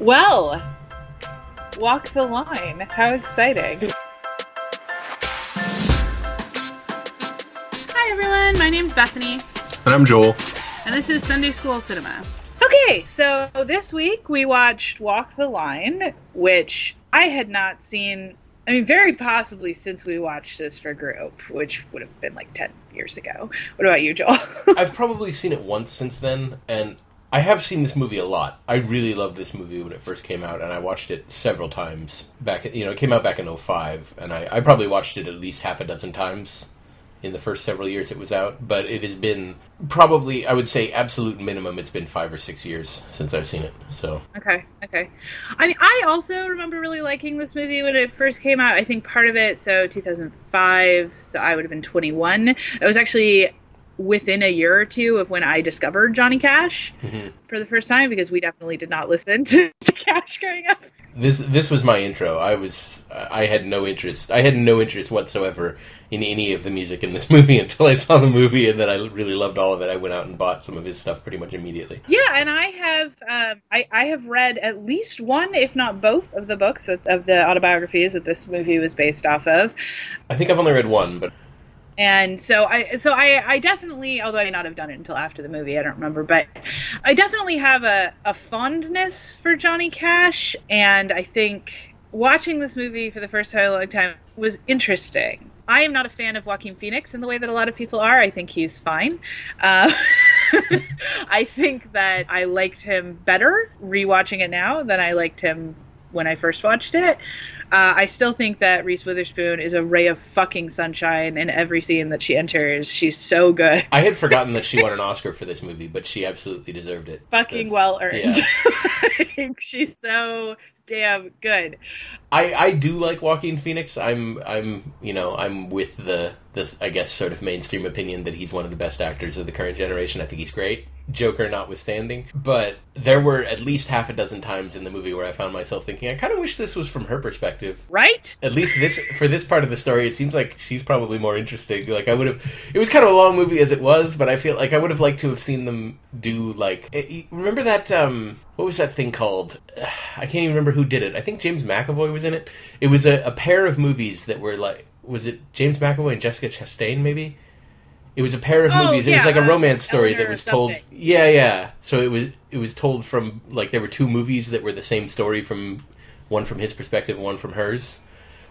Well, walk the line. How exciting. Hi everyone, my name's Bethany, And I'm Joel. and this is Sunday School Cinema. Okay, so this week we watched Walk the Line, which I had not seen, I mean, very possibly since we watched this for group, which would have been like 10 years ago. What about you, Joel? I've probably seen it once since then, and I have seen this movie a lot. I really loved this movie when it first came out, and I watched it several times. Back, you know, it came out back in 05, and I, I probably watched it at least half a dozen times in the first several years it was out. But it has been probably, I would say, absolute minimum. It's been five or six years since I've seen it. So Okay, okay. I mean, I also remember really liking this movie when it first came out. I think part of it, so 2005, so I would have been 21. It was actually within a year or two of when I discovered Johnny Cash Mhm. for the first time because we definitely did not listen to, to Cash growing up. this this was my intro. I was I had no interest. I had no interest whatsoever in any of the music in this movie until I saw the movie, and then I really loved all of it. I went out and bought some of his stuff pretty much immediately. Yeah, and I have um, I, I have read at least one, if not both, of the books of the autobiographies that this movie was based off of. I think I've only read one, but and so I so I I definitely although I may not have done it until after the movie I don't remember but I definitely have a a fondness for Johnny Cash and I think watching this movie for the first time in a long time was interesting. I am not a fan of Joaquin Phoenix in the way that a lot of people are. I think he's fine. Uh, I think that I liked him better rewatching it now than I liked him when I first watched it. Uh, I still think that Reese Witherspoon is a ray of fucking sunshine in every scene that she enters. She's so good. I had forgotten that she won an Oscar for this movie, but she absolutely deserved it. fucking That's- well earned. yeah. She's so damn good. I, I do like Joaquin Phoenix. I'm I'm you know I'm with the the I guess sort of mainstream opinion that he's one of the best actors of the current generation. I think he's great, Joker notwithstanding. But there were at least half a dozen times in the movie where I found myself thinking, I kind of wish this was from her perspective. Right? At least this for this part of the story, it seems like she's probably more interesting. Like I would have, it was kind of a long movie as it was, but I feel like I would have liked to have seen them do like. eh, Remember that? um What was that thing called? I can't even remember who did it. I think James McAvoy was in it. It was a, a pair of movies that were like, was it James McAvoy and Jessica Chastain? Maybe. It was a pair of Oh, movies. It was like a um, romance story Eleanor that was told. Yeah, yeah. So it was it was told from like there were two movies that were the same story from one from his perspective, one from hers.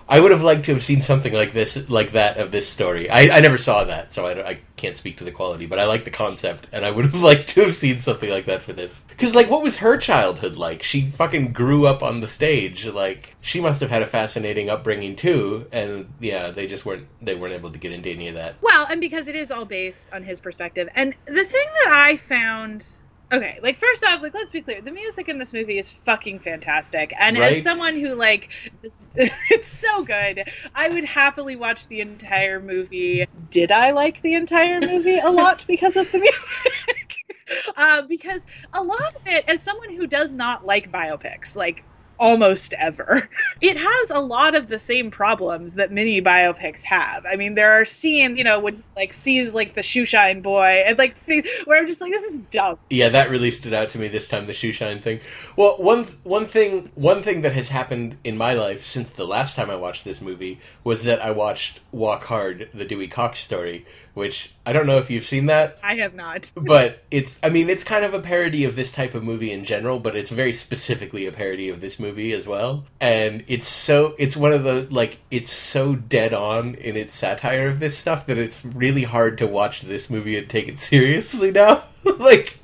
I would have liked to have seen something like this, like that of this story. I, I never saw that, so I, I can't speak to the quality, but I like the concept, and I would have liked to have seen something like that for this. Because, like, what was her childhood like? She fucking grew up on the stage. Like, she must have had a fascinating upbringing too, and yeah, they just weren't they weren't able to get into any of that. Well, and because it is all based on his perspective. And the thing that I found okay, like first off, like let's be clear, the music in this movie is fucking fantastic. And Right. as someone who like this, it's so good, I would happily watch the entire movie. Did I like the entire movie a lot because of the music? Uh, because a lot of it, as someone who does not like biopics, like almost ever, it has a lot of the same problems that many biopics have. I mean, there are scenes, you know, when like sees like the shoe shine boy and like things where I'm just like, this is dumb. Yeah, that really stood out to me this time. The shoe shine thing. Well, one one thing one thing that has happened in my life since the last time I watched this movie was that I watched Walk Hard, the Dewey Cox story, which I don't know if you've seen that. I have not. but it's i mean it's kind of a parody of this type of movie in general but it's very specifically a parody of this movie as well and it's so it's one of the like it's so dead on in its satire of this stuff that it's really hard to watch this movie and take it seriously now like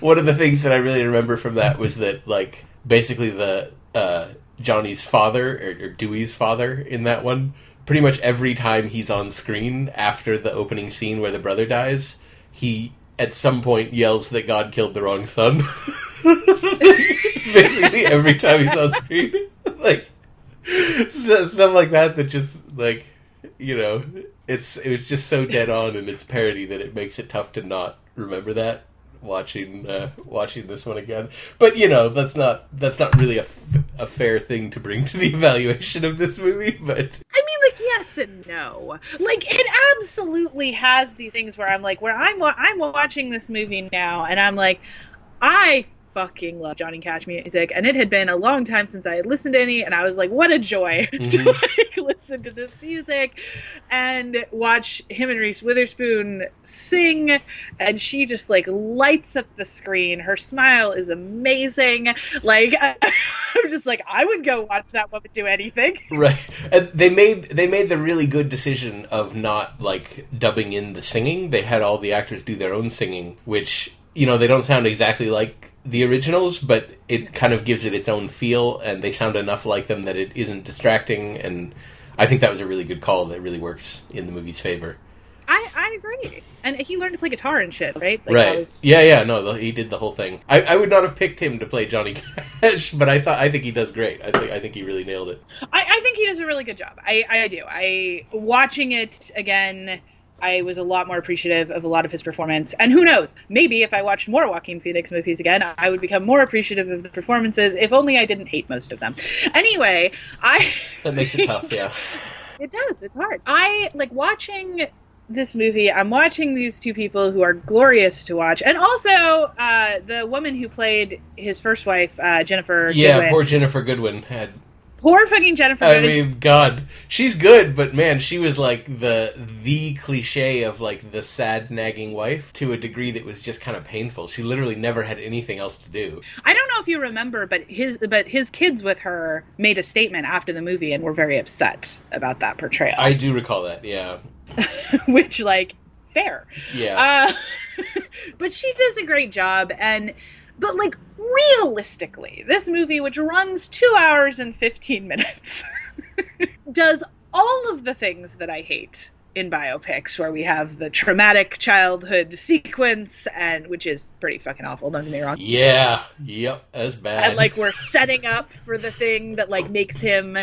one of the things that i really remember from that was that like basically the uh johnny's father or, or dewey's father in that one pretty much every time he's on screen after the opening scene where the brother dies he at some point yells that God killed the wrong son. Basically, every time he's on screen, like stuff like that. That just like you know, it's it was just so dead on in its parody that it makes it tough to not remember that watching uh, watching this one again. But you know, that's not that's not really a, f- a fair thing to bring to the evaluation of this movie. But I mean, like yes and no. Like it absolutely has these things where I'm like, where I'm I'm watching this movie now, and I'm like, I fucking love Johnny Cash music, and it had been a long time since I had listened to any, and I was like, what a joy to Mhm. like listen to this music and watch him and Reese Witherspoon sing, and she just like lights up the screen. Her smile is amazing. Like I'm just like I would go watch that woman do anything. Right. And they made they made the really good decision of not like dubbing in the singing. They had all the actors do their own singing, which you know, they don't sound exactly like the originals, but it kind of gives it its own feel and they sound enough like them that it isn't distracting and I think that was a really good call that really works in the movie's favor. I I agree. And he learned to play guitar and shit, right? Like, right. was- Yeah, yeah, no, the, he did the whole thing. I, I would not have picked him to play Johnny Cash, but I thought I think he does great. I think I think he really nailed it. I, I think he does a really good job. I, I do. I watching it again. I was a lot more appreciative of a lot of his performance, and who knows? Maybe if I watched more Joaquin Phoenix movies again, I would become more appreciative of the performances. If only I didn't hate most of them. Anyway, I That makes it tough, yeah. it does. It's hard. I like watching this movie. I'm watching these two people who are glorious to watch, and also uh, the woman who played his first wife, uh, Ginnifer. Yeah, Goodwin. poor Ginnifer Goodwin had poor fucking Ginnifer. I mean, God, she's good, but man, she was like the the cliche of like the sad nagging wife to a degree that was just kind of painful. She literally never had anything else to do. I don't know if you remember, but his but his kids with her made a statement after the movie and were very upset about that portrayal. I do recall that. Yeah, which like fair. yeah, Uh, but she does a great job and but like realistically, this movie which runs 2 hours and 15 minutes does all of the things that I hate in biopics where we have the traumatic childhood sequence and which is pretty fucking awful, don't get me wrong. yeah, yep, that's bad. and like we're setting up for the thing that like makes him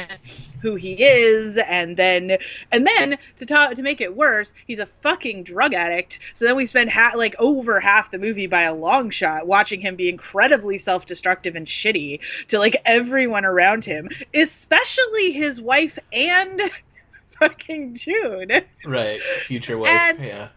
who he is and then and then to talk to make it worse he's a fucking drug addict. So then we spend ha- like over half the movie by a long shot watching him be incredibly self-destructive and shitty to like everyone around him especially his wife and fucking June right, future wife. And- yeah,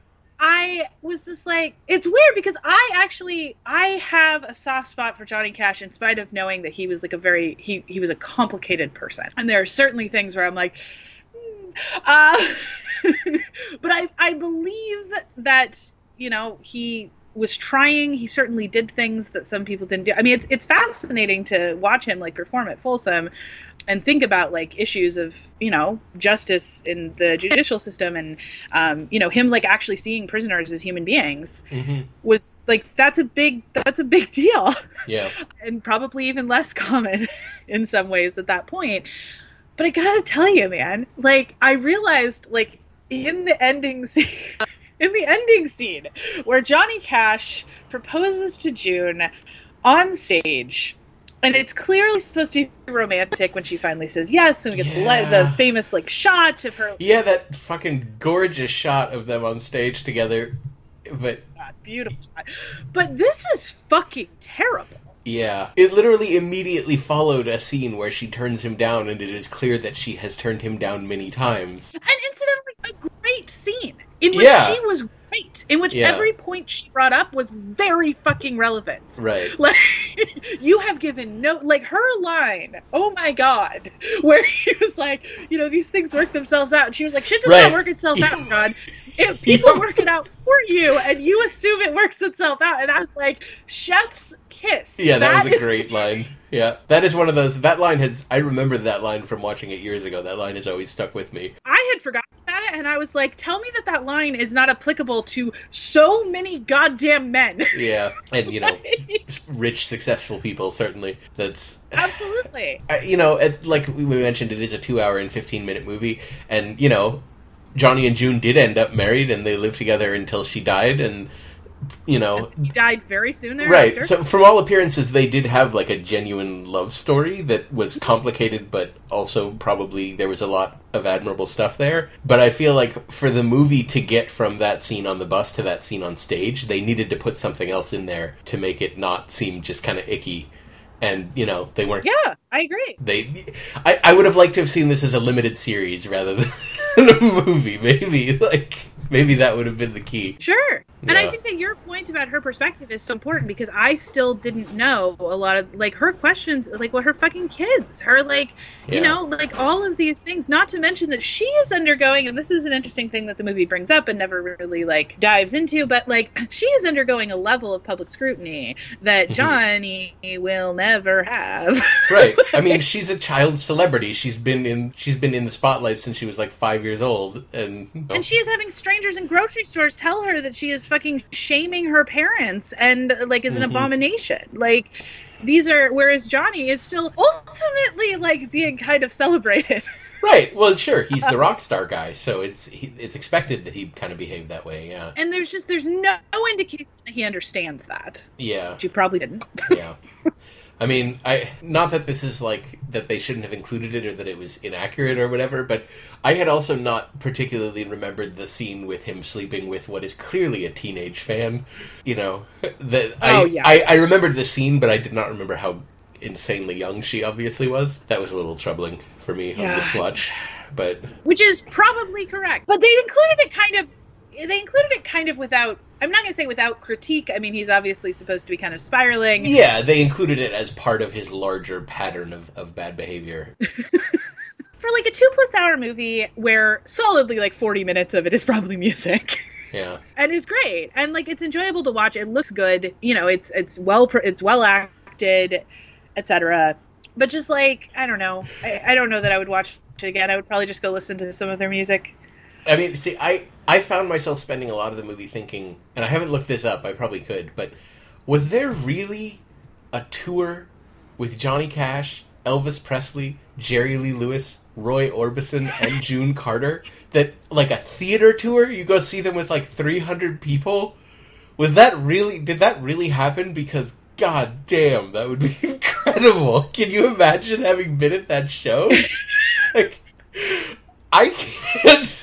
I was just like, it's weird because I actually I have a soft spot for Johnny Cash in spite of knowing that he was like a very he he was a complicated person, and there are certainly things where I'm like, hmm. uh, but I I believe that you know he was trying. He certainly did things that some people didn't do. I mean, it's it's fascinating to watch him like perform at Folsom and think about like issues of you know justice in the judicial system and um, you know him like actually seeing prisoners as human beings hmm was like that's a big that's a big deal. Yeah, and probably even less common in some ways at that point. But i gotta tell you man like i realized like in the ending scene in the ending scene where johnny cash proposes to june on stage and it's clearly supposed to be romantic when she finally says yes and we get the, Yeah. le- the famous like shot of her yeah. That fucking gorgeous shot of them on stage together, but ah, shot, beautiful but this is fucking terrible Yeah. It literally immediately followed a scene where she turns him down, and it is clear that she has turned him down many times. and incidentally a great scene in which Yeah. she was great in which Yeah. every point she brought up was very fucking relevant Right. like you have given no like her line oh my god where he was like you know these things work themselves out and she was like shit does Right. not work itself out god if people work it out for you and you assume it works itself out and i was like chef's kiss Yeah, that, was a is- great line. Yeah. That is one of those. That line has. I remember that line from watching it years ago. That line has always stuck with me. I had forgotten it, and I was like, "Tell me that that line is not applicable to so many goddamn men." Yeah. And, you know, rich, successful people, certainly. That's. Absolutely. I- you know, it, like we mentioned, it is a two hour and 15 minute movie. And, you know, Johnny and June did end up married, and they lived together until she died. And, you know, He died very soon Right. So, from all appearances, they did have like a genuine love story that was complicated, but also probably there was a lot of admirable stuff there. But I feel like for the movie to get from that scene on the bus to that scene on stage, they needed to put something else in there to make it not seem just kind of icky. And you know, they weren't. yeah, I agree. They, I, I would have liked to have seen this as a limited series rather than a movie. Maybe like maybe that would have been the key. Sure. And I think that your point about her perspective is so important because I still didn't know a lot of like her questions, like what her fucking kids, her like, you know, like all of these things. Not to mention that she is undergoing, and this is an interesting thing that the movie brings up and never really like dives into, but like she is undergoing a level of public scrutiny that Mhm. Johnny will never have. right. I mean, she's a child celebrity. She's been in she's been in the spotlight since she was like five years old, and And she is having strangers in grocery stores tell her that she is fucking shaming her parents and like is an Mhm. abomination. Like these are whereas Johnny is still ultimately like being kind of celebrated. right. Well, sure, he's the rock star guy, so it's he, it's expected that he kind of behave that way. Yeah, And there's just there's no indication that he understands that. yeah, Which he probably didn't. yeah. I mean, I not that this is like that they shouldn't have included it or that it was inaccurate or whatever, but I had also not particularly remembered the scene with him sleeping with what is clearly a teenage fan. You know, that I, Oh, yeah. I I remembered the scene, but I did not remember how insanely young she obviously was. That was a little troubling for me on this watch. But Which is probably correct. But they included it kind of they included it kind of without I'm not gonna say without critique. I mean he's obviously supposed to be kind of spiraling. yeah, they included it as part of his larger pattern of, of bad behavior. For like a two plus hour movie where solidly like forty minutes of it is probably music. Yeah. and it's great and like it's enjoyable to watch it looks good you know it's it's well it's well acted etc but just like i don't know I, I don't know that i would watch it again i would probably just go listen to some of their music I mean, see, I I found myself spending a lot of the movie thinking, and I haven't looked this up. I probably could, but was there really a tour with Johnny Cash, Elvis Presley, Jerry Lee Lewis, Roy Orbison, and June Carter? That like a theater tour? You go see them with like three hundred people? Was that really? Did that really happen? Because god damn, that would be incredible. Can you imagine having been at that show? like. I can't.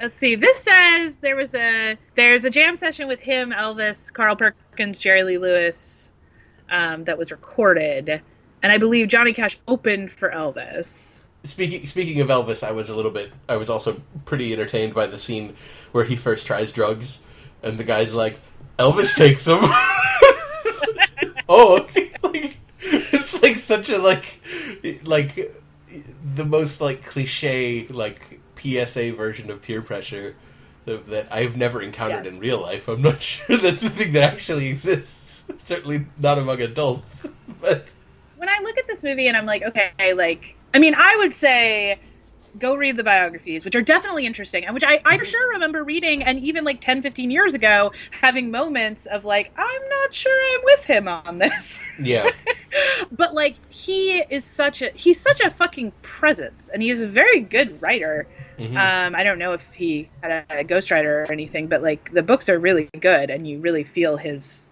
let's see this says there was a there's a jam session with him elvis carl perkins jerry lee lewis um, that was recorded and i believe johnny cash opened for elvis speaking speaking of Elvis, I was a little bit. I was also pretty entertained by the scene where he first tries drugs, and the guy's like, "Elvis takes them." oh, okay. Like, it's like such a like, like the most like cliche like PSA version of peer pressure that, that I've never encountered Yes. in real life. I'm not sure that's a thing that actually exists. Certainly not among adults, but. when I look at this movie and I'm like, okay, like, I mean, I would say go read the biographies, which are definitely interesting, and which I, I for sure remember reading, and even like 10, 15 years ago, having moments of like, I'm not sure I'm with him on this. Yeah. but like, he is such a, he's such a fucking presence, and he is a very good writer. Mhm. Um, I don't know if he had a ghostwriter or anything, but like, the books are really good, and you really feel his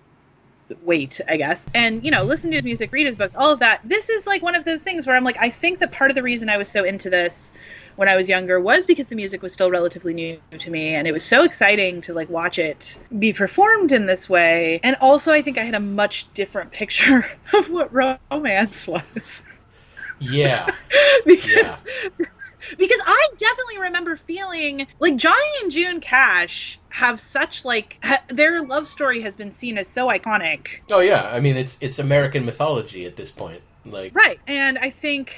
weight, I guess. And, you know, listen to his music, read his books, all of that. This is like one of those things where I'm like, I think that part of the reason I was so into this when I was younger was because the music was still relatively new to me and it was so exciting to like watch it be performed in this way. And also I think I had a much different picture of what romance was. yeah. because Yeah. Because I definitely remember feeling like Johnny and June Cash have such like ha- their love story has been seen as so iconic. Oh yeah, I mean it's it's American mythology at this point. Like Right. And I think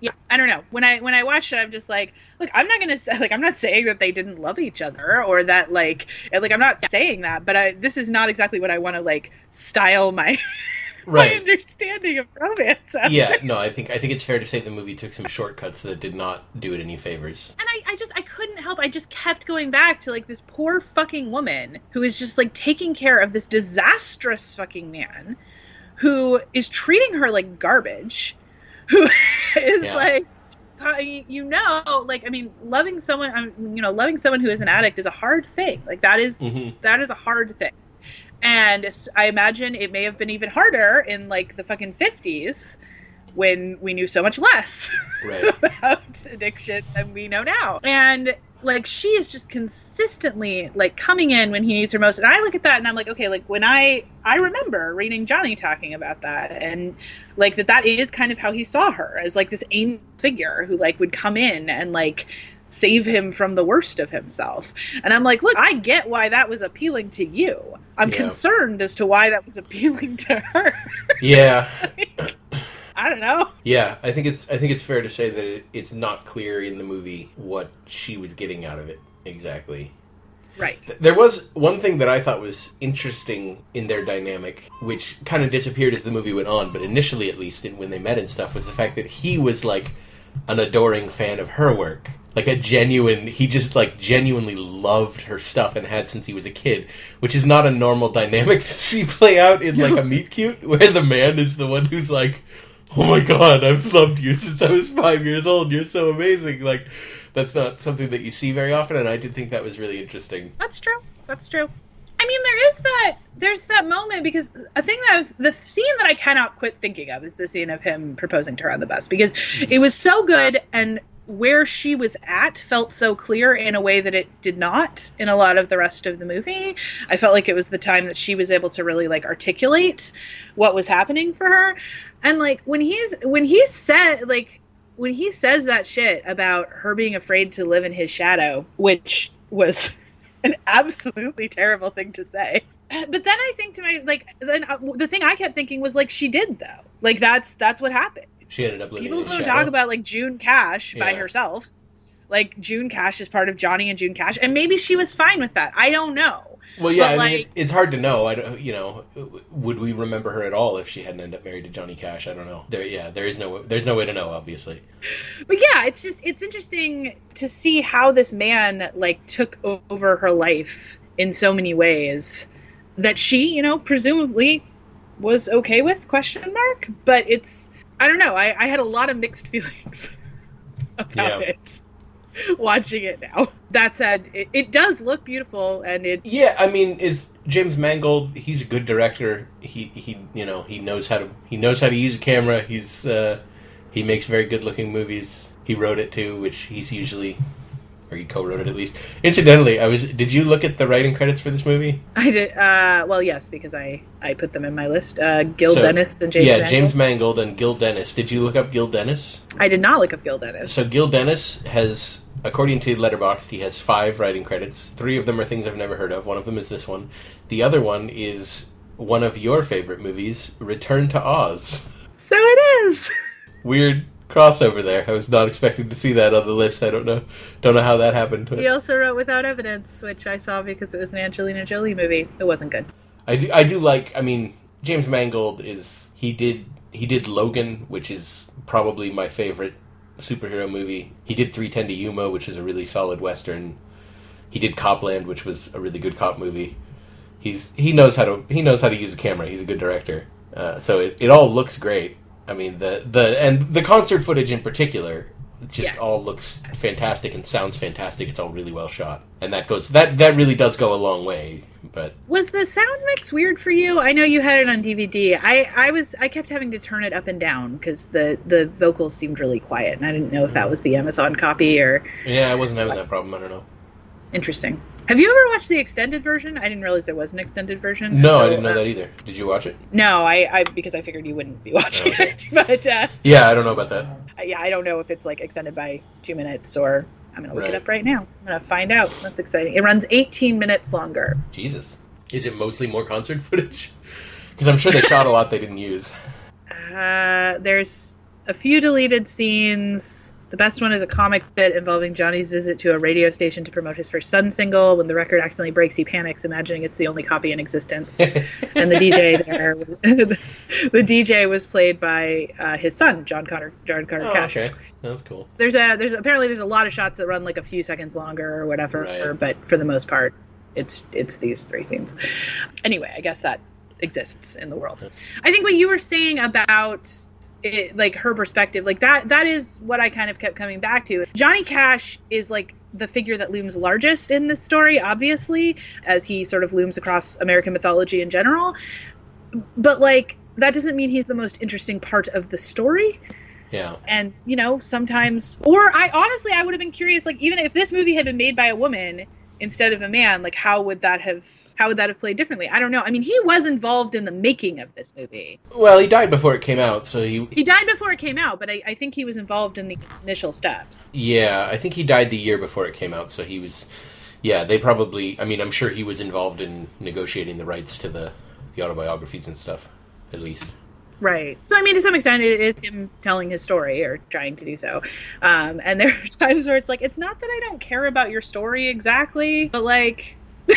yeah, I don't know. When I when I watched it I'm just like, look, I'm not going to say like I'm not saying that they didn't love each other or that like like I'm not saying that, but I this is not exactly what I want to like style my my right. understanding of romance. as. Yeah, no, I think I think it's fair to say the movie took some shortcuts that did not do it any favors. and I, I just I couldn't help. I just kept going back to like this poor fucking woman who is just like taking care of this disastrous fucking man who is treating her like garbage, who is Yeah. like uh, you know like I mean loving someone um, you know loving someone who is an addict is a hard thing. Like that is- Mhm. that is a hard thing. And I imagine it may have been even harder in like the fucking 50s when we knew so much less Right. about addiction than we know now. And like she is just consistently like coming in when he needs her most. And I look at that and I'm like, okay, like when I I remember reading Johnny talking about that and like that that is kind of how he saw her as like this angel figure who like would come in and like save him from the worst of himself. And I'm like, look, I get why that was appealing to you. I'm Yeah. concerned as to why that was appealing to her. Yeah, I don't know. yeah. I think it's I think it's fair to say that it, it's not clear in the movie what she was getting out of it exactly. Right. There was one thing that I thought was interesting in their dynamic, which kind of disappeared as the movie went on, but initially, at least, in, when they met and stuff, was the fact that he was like an adoring fan of her work. Like a genuine, he just like genuinely loved her stuff and had since he was a kid, which is not a normal dynamic to see play out in like a meet cute, where the man is the one who's like, "Oh my god, I've loved you since I was five years old. You're so amazing." Like, that's not something that you see very often, and I did think that was really interesting. That's true. That's true. I mean, there is that. There's that moment because a thing that I was the scene that I cannot quit thinking of is the scene of him proposing to her on the bus because it was so good and where she was at felt so clear in a way that it did not in a lot of the rest of the movie. I felt like it was the time that she was able to really like articulate what was happening for her. And like when he's when he said like when he says that shit about her being afraid to live in his shadow, which was an absolutely terrible thing to say. But then I think to my like then uh, the thing I kept thinking was like she did though. Like that's that's what happened. She ended up living People don't talk about like June Cash by Yeah. herself. Like June Cash is part of Johnny and June Cash, and maybe she was fine with that. I don't know. Well, yeah, but, I mean, like- it, it's hard to know. I don't, you know, would we remember her at all if she hadn't ended up married to Johnny Cash? I don't know. There, yeah, there is no, there's no way to know, obviously. But yeah, it's just it's interesting to see how this man like took over her life in so many ways that she, you know, presumably was okay with question mark. But it's I don't know. I, I had a lot of mixed feelings about Yeah. it watching it now. That said, it, it does look beautiful and it Yeah, I mean, is James Mangold? He's a good director. He, he, you know, he knows how to, he knows how to use a camera. He's, uh, he makes very good looking movies. He wrote it too, which he's usually, or he co-wrote it at least. Incidentally, I was, did you look at the writing credits for this movie? I did uh well yes, because I I put them in my list. Uh Gill So, Dennis and James yeah, Mangold. James Mangold and Gill Dennis. Did you look up Gill Dennis? I did not look up Gill Dennis. So Gill Dennis has, according to Letterboxd, he has five writing credits. Three of them are things I've never heard of. One of them is this one. The other one is one of your favorite movies, Return to Oz. So it is. Weird crossover there. I was not expecting to see that on the list. I don't know, don't know how that happened. He also wrote Without Evidence, which I saw because it was an Angelina Jolie movie. It wasn't good. I do, I do like. I mean, James Mangold is he did he did Logan, which is probably my favorite superhero movie. He did 310 to Yuma, which is a really solid western. He did Copland, which was a really good cop movie. He's he knows how to he knows how to use a camera. He's a good director. Uh, so it, it all looks great. I mean the the and the concert footage in particular just Yeah. all looks fantastic and sounds fantastic. It's all really well shot, and that goes that that really does go a long way. But Was the sound mix weird for you? I know you had it on DVD. I, I was I kept having to turn it up and down because the the vocals seemed really quiet, and I didn't know if that was the Amazon copy or yeah, I wasn't having that problem. I don't know. interesting. Have you ever watched the extended version? I didn't realize there was an extended version. No, I didn't know uh, that either. Did you watch it? No, I, I because I figured you wouldn't be watching Okay. it. But uh, Yeah, I don't know about that. yeah, I don't know if it's like extended by two minutes or I'm gonna look Right. it up right now. I'm gonna find out. That's exciting. It runs 18 minutes longer. Jesus. Is it mostly more concert footage? Because I'm sure they shot a lot they didn't use. Uh, there's a few deleted scenes. The best one is a comic bit involving Johnny's visit to a radio station to promote his first Sun single. When the record accidentally breaks, he panics, imagining it's the only copy in existence. and the DJ there, was, the DJ was played by uh, his son, John Carter, John Carter Oh, Cash. okay. That's cool. There's a there's apparently there's a lot of shots that run like a few seconds longer or whatever, Right. but for the most part, it's it's these three scenes. Anyway, I guess that exists in the world. I think what you were saying about it, like her perspective, like that that is what I kind of kept coming back to. Johnny Cash is like the figure that looms largest in this story, obviously, as he sort of looms across American mythology in general. But like that doesn't mean he's the most interesting part of the story Yeah. and you know sometimes or i honestly i would have been curious like even if this movie had been made by a woman instead of a man, like how would that have how would that have played differently? I don't know. I mean, he was involved in the making of this movie. Well, he died before it came out, so he He died before it came out, but I, I think he was involved in the initial steps. Yeah, I think he died the year before it came out, so he was. Yeah, they probably. I mean, I'm sure he was involved in negotiating the rights to the the autobiographies and stuff, at least. Right. So I mean, to some extent, it is him telling his story or trying to do so. Um, and there are times where it's like, it's not that I don't care about your story exactly, but like.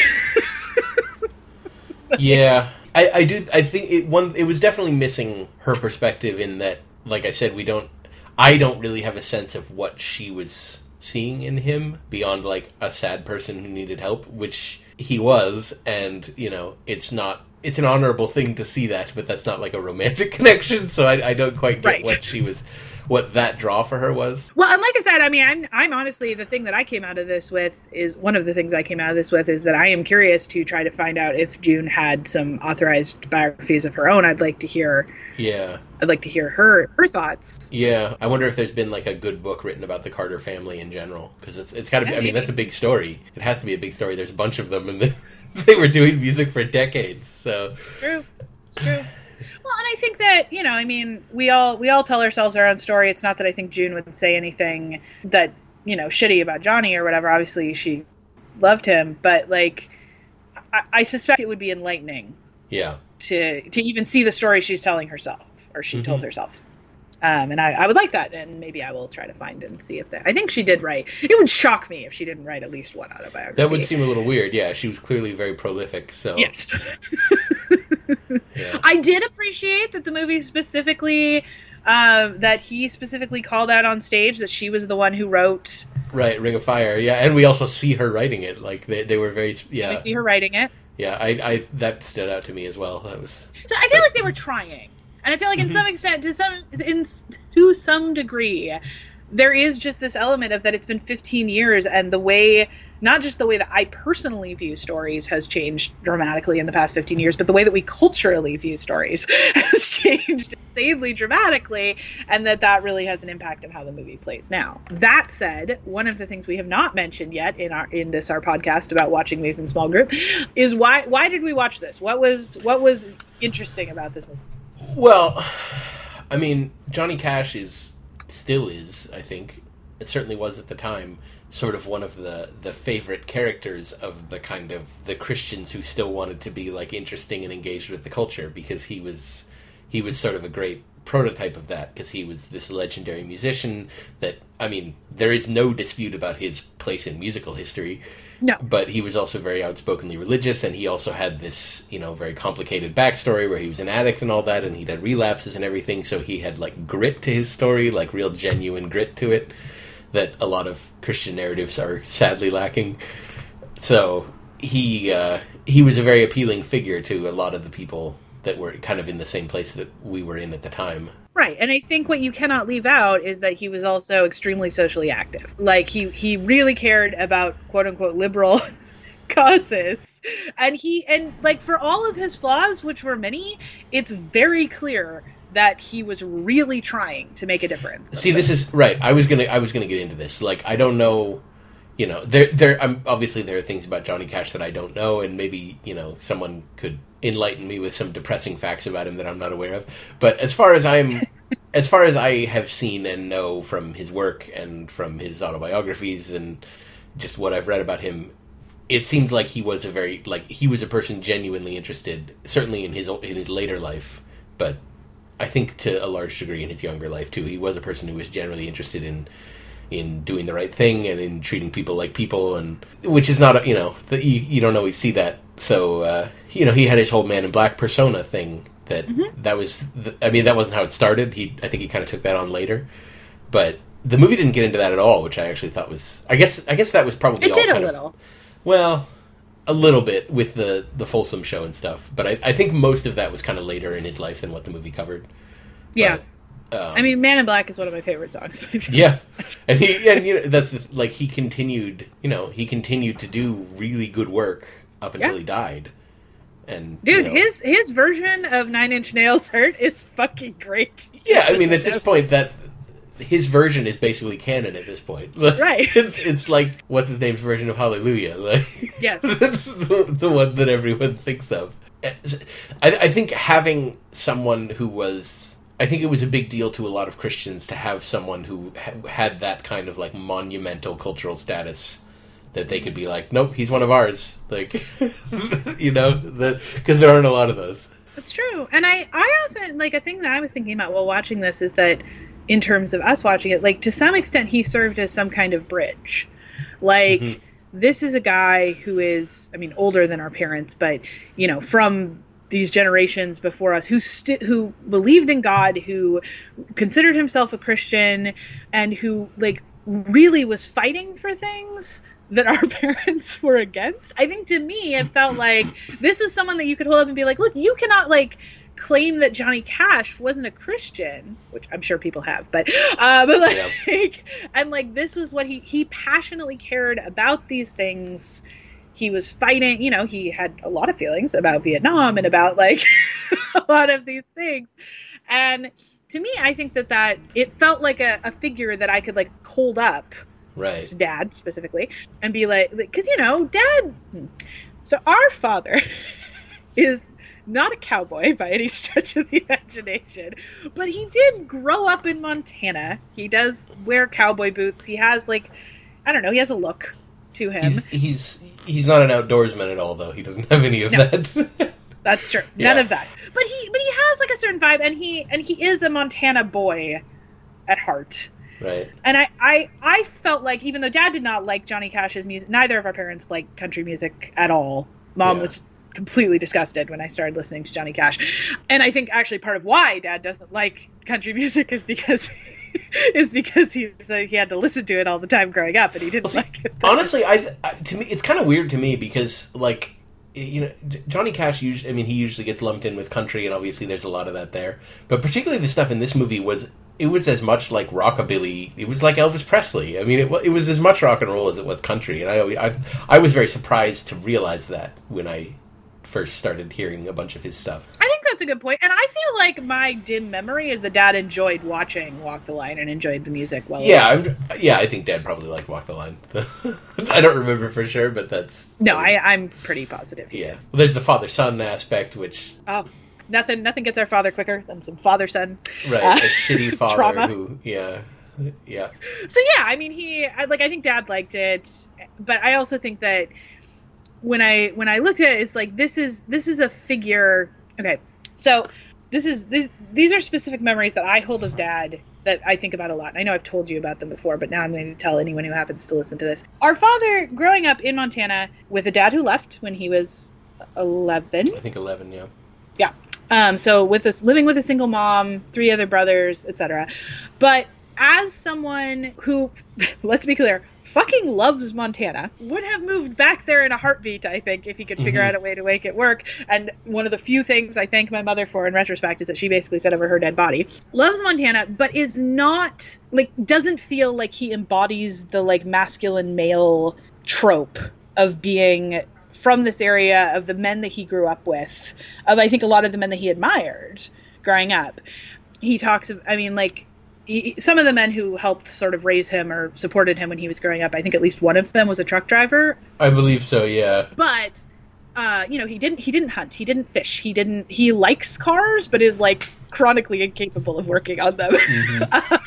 yeah, I, I do. I think it one. It was definitely missing her perspective in that. Like I said, we don't. I don't really have a sense of what she was seeing in him beyond like a sad person who needed help, which he was, and you know, it's not. It's an honorable thing to see that, but that's not like a romantic connection. So I, I don't quite get Right. what she was, what that draw for her was. Well, and like I said, I mean, I'm I'm honestly the thing that I came out of this with is one of the things I came out of this with is that I am curious to try to find out if June had some authorized biographies of her own. I'd like to hear Yeah, I'd like to hear her her thoughts. yeah. I wonder if there's been like a good book written about the Carter family in general, because it's it's got to be. I mean, that's a big story. It has to be a big story. There's a bunch of them, and they, were doing music for decades. So It's true. It's true. Well, and I think that you know, I mean, we all we all tell ourselves our own story. It's not that I think June would say anything that you know shitty about Johnny or whatever. Obviously, she loved him, but like, I, I suspect it would be enlightening yeah, to to even see the story she's telling herself or she told Mhm. herself. Um, and I, I would like that, and maybe I will try to find and see if that. I think she did write. It would shock me if she didn't write at least one autobiography. that would seem a little weird. Yeah, she was clearly very prolific. So Yes. yeah. I did appreciate that the movie specifically, uh, that he specifically called out on stage that she was the one who wrote. right, Ring of Fire. Yeah, and we also see her writing it. Like they, they were very. Yeah, We see her writing it. yeah. I, I that stood out to me as well. That was So I feel like they were trying, and I feel like in Mhm. some extent, to some in to some degree, there is just this element of that it's been 15 years, and the way not just the way that I personally view stories has changed dramatically in the past 15 years, but the way that we culturally view stories has changed insanely dramatically, and that that really has an impact on how the movie plays now. That said, one of the things we have not mentioned yet in our in this our podcast about watching these in small group is why why did we watch this? What was what was interesting about this movie? Well. I mean, Johnny Cash is still is. I think it certainly was at the time. Sort of one of the the favorite characters of the kind of the Christians who still wanted to be like interesting and engaged with the culture because he was he was sort of a great prototype of that because he was this legendary musician that I mean there is no dispute about his place in musical history No. but he was also very outspokenly religious and he also had this you know very complicated backstory where he was an addict and all that and he'd had relapses and everything so he had like grit to his story like real genuine grit to it that a lot of christian narratives are sadly lacking so he uh, he was a very appealing figure to a lot of the people that were kind of in the same place that we were in at the time Right. And I think what you cannot leave out is that he was also extremely socially active. Like he he really cared about quote unquote liberal causes. And he and like for all of his flaws, which were many, it's very clear that he was really trying to make a difference. See, this is right. I was gonna, I was gonna get into this. Like, I don't know, you know, there, there. I'm obviously there are things about Johnny Cash that I don't know, and maybe you know someone could enlighten me with some depressing facts about him that I'm not aware of. But as far as I'm, as far as I have seen and know from his work and from his autobiographies and just what I've read about him, it seems like he was a very like he was a person genuinely interested, certainly in his in his later life, but I think to a large degree in his younger life too. He was a person who was generally interested in in doing the right thing and in treating people like people, and which is not you know the, you, you don't always see that. So uh, you know he had his whole Man in Black persona thing. That that was the, I mean that wasn't how it started. He I think he kind of took that on later, but the movie didn't get into that at all, which I actually thought was I guess I guess that was probably it all did a kind of- little. well, a little bit with the the Folsom show and stuff, but I, I think most of that was kind of later in his life than what the movie covered. Yeah. Um, I mean, Man in Black is one of my favorite songs. yeah, and he and you know that's the, like he continued, you know, he continued to do really good work up until Yeah. he died. And Dude, you know, his his version of Nine Inch Nails Hurt is fucking great. yeah, I mean at this point that his version is basically canon at this point. Like, Right. It's it's like what's his name's version of Hallelujah. Like Yes. that's the, the one that everyone thinks of. I, I think having someone who was. I think it was a big deal to a lot of Christians to have someone who ha- had that kind of like monumental cultural status that they could be like, nope, he's one of ours. Like, you know, because there aren't a lot of those. That's true. And I, I often like a thing that I was thinking about while watching this is that in terms of us watching it, like to some extent he served as some kind of bridge. Like Mhm. this is a guy who is, I mean, older than our parents, but you know, from these generations before us who sti- who believed in God, who considered himself a Christian and who like really was fighting for things that our parents were against. I think to me it felt like this is someone that you could hold up and be like, look, you cannot like claim that Johnny Cash wasn't a Christian, which I'm sure people have, but uh, but like and like this was what he he passionately cared about these things. He was fighting, you know, he had a lot of feelings about Vietnam and about like a lot of these things. And to me, I think that that it felt like a, a figure that I could like hold up Right. to dad specifically and be like because you know dad so our father is not a cowboy by any stretch of the imagination but he did grow up in montana he does wear cowboy boots he has like i don't know he has a look to him He's he's he's not an outdoorsman at all, though. He doesn't have any of No. that. that's true none Yeah. of that but he but he has like a certain vibe and he and he is a montana boy at heart right. and I, I I felt like even though dad did not like Johnny Cash's music, neither of our parents liked country music at all. Mom Yeah. was completely disgusted when I started listening to Johnny Cash. And I think actually part of why dad doesn't like country music is because is because he he had to listen to it all the time growing up and he didn't Well, see, like it. Honestly, I, I to me it's kind of weird to me because like you know Johnny Cash usually I mean he usually gets lumped in with country and obviously there's a lot of that there. But particularly the stuff in this movie was it was as much like rockabilly. It was like Elvis Presley. I mean it it was as much rock and roll as it was country and I I I was very surprised to realize that when I first started hearing a bunch of his stuff. I think that's a good point. And I feel like my dim memory is that dad enjoyed watching Walk the Line and enjoyed the music well. Yeah, I'm, yeah, I think Dad probably liked Walk the Line. I don't remember for sure, but that's No, I, I'm pretty positive. yeah. Well, there's the father son aspect, which Oh, nothing nothing gets our father quicker than some father son. right, Uh, a shitty father trauma. who yeah, yeah, So yeah, I mean, he like I think Dad liked it, but I also think that when I when I looked at it, it's like this is this is a figure. Okay, so this is this these are specific memories that I hold of Dad that I think about a lot. I know I've told you about them before, but now I'm going to tell anyone who happens to listen to this. Our father, growing up in Montana with a dad who left when he was eleven, I think eleven, yeah. yeah. Um, so with this living with a single mom, three other brothers, etc. But as someone who, let's be clear, fucking loves Montana, would have moved back there in a heartbeat, I think, if he could figure Mhm. out a way to make it work. And one of the few things I thank my mother for in retrospect is that she basically said over her dead body, loves Montana, but is not like doesn't feel like he embodies the like masculine male trope of being from this area of the men that he grew up with of i think a lot of the men that he admired growing up he talks of i mean like he, some of the men who helped sort of raise him or supported him when he was growing up i think at least one of them was a truck driver. I believe so, yeah. but uh, you know he didn't he didn't hunt he didn't fish he didn't he likes cars but is like chronically incapable of working on them.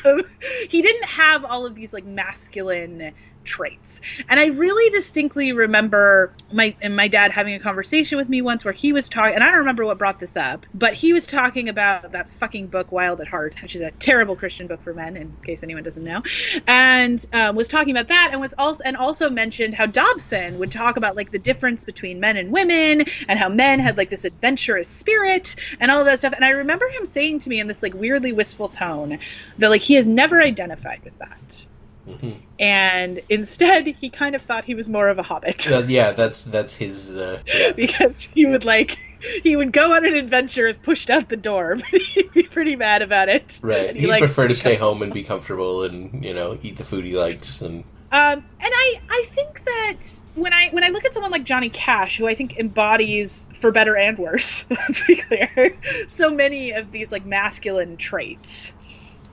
Um, he didn't have all of these like masculine traits. And i really distinctly remember my and my dad having a conversation with me once where he was talking and i don't remember what brought this up but he was talking about that fucking book wild at heart which is a terrible christian book for men in case anyone doesn't know and um, was talking about that and was also and also mentioned how dobson would talk about like the difference between men and women and how men had like this adventurous spirit and all of that stuff. And i remember him saying to me in this like weirdly wistful tone that like he has never identified with that hmm and instead he kind of thought he was more of a hobbit Uh, yeah, that's that's his. Uh, yeah. because he would like he would go on an adventure if pushed out the door but he'd be pretty mad about it Right, he'd likes prefer to be stay home and be comfortable, and you know, eat the food he likes, and um and i i think that when i when i look at someone like johnny cash who i think embodies for better and worse let's be clear so many of these like masculine traits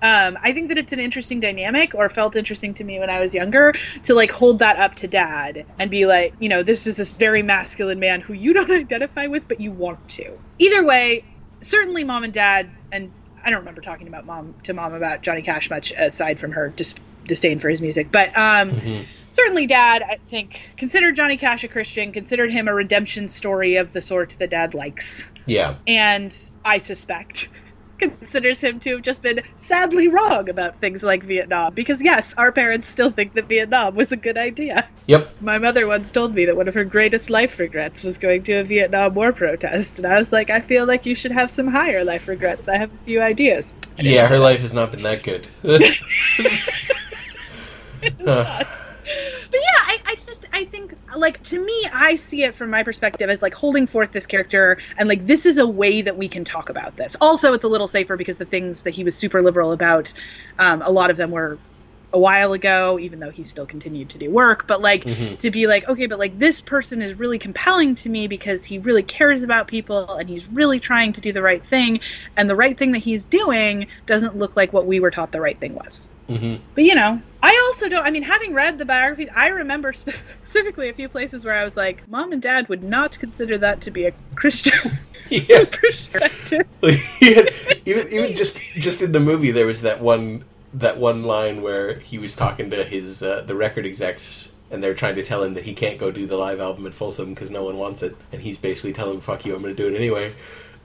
um, I think that it's an interesting dynamic, or felt interesting to me when I was younger, to like hold that up to dad and be like, you know, this is this very masculine man who you don't identify with, but you want to. Either way, certainly mom and dad, and I don't remember talking about mom to mom about Johnny Cash much aside from her dis- disdain for his music, but um, Mhm. certainly dad, I think, considered Johnny Cash a Christian, considered him a redemption story of the sort that dad likes Yeah. and I suspect considers him to have just been sadly wrong about things like Vietnam. Because yes, our parents still think that Vietnam was a good idea. Yep. My mother once told me that one of her greatest life regrets was going to a Vietnam War protest, and I was like, I feel like you should have some higher life regrets. I have a few ideas. Yeah, her life has not been that good. Huh. But yeah, I, I just I think like to me I see it from my perspective as like holding forth this character and like this is a way that we can talk about this. Also, it's a little safer because the things that he was super liberal about, um, a lot of them were a while ago, even though he still continued to do work. But like Mhm. to be like, okay, but like this person is really compelling to me because he really cares about people and he's really trying to do the right thing, and the right thing that he's doing doesn't look like what we were taught the right thing was. Mhm. But you know, I also don't. I mean, having read the biographies, I remember specifically a few places where I was like, "Mom and Dad would not consider that to be a Christian Yeah. perspective." even even just just in the movie, there was that one that one line where he was talking to his uh, the record execs. And they're trying to tell him that he can't go do the live album at Folsom because no one wants it, and he's basically telling them, "Fuck you, I'm going to do it anyway."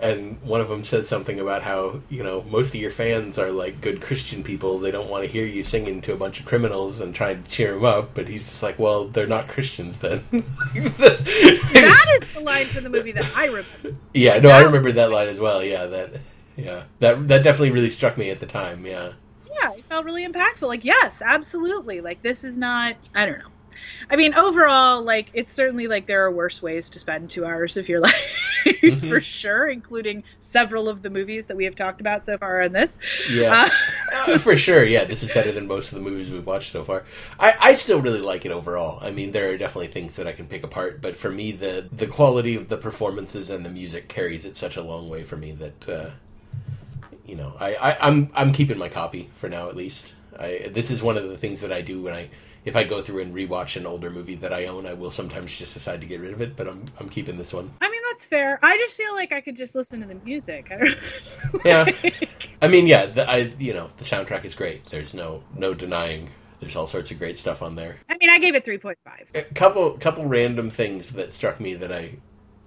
And one of them said something about how you know most of your fans are like good Christian people; they don't want to hear you singing to a bunch of criminals and trying to cheer them up. But he's just like, "Well, they're not Christians then." that is the line from the movie that I remember. Yeah, no, I remember that line as well. Yeah, that yeah. That that definitely really struck me at the time, yeah. Yeah, it felt really impactful. Like, yes, absolutely. Like, this is not. I don't know. I mean, overall, like, it's certainly like there are worse ways to spend two hours of your life, Mhm. for sure, including several of the movies that we have talked about so far on this. Yeah. Uh, Uh, for sure, yeah, this is better than most of the movies we've watched so far. I, I still really like it overall. I mean, there are definitely things that I can pick apart, but for me, the the quality of the performances and the music carries it such a long way for me that uh, you know, I, I I'm I'm keeping my copy for now at least. I this is one of the things that I do when I if I go through and rewatch an older movie that I own, I will sometimes just decide to get rid of it, but I'm I'm keeping this one. I mean, that's fair. I just feel like I could just listen to the music. I Yeah. I mean, yeah, the, I you know the soundtrack is great. There's no no denying. There's all sorts of great stuff on there. I mean, I gave it 3.5. A couple couple random things that struck me that I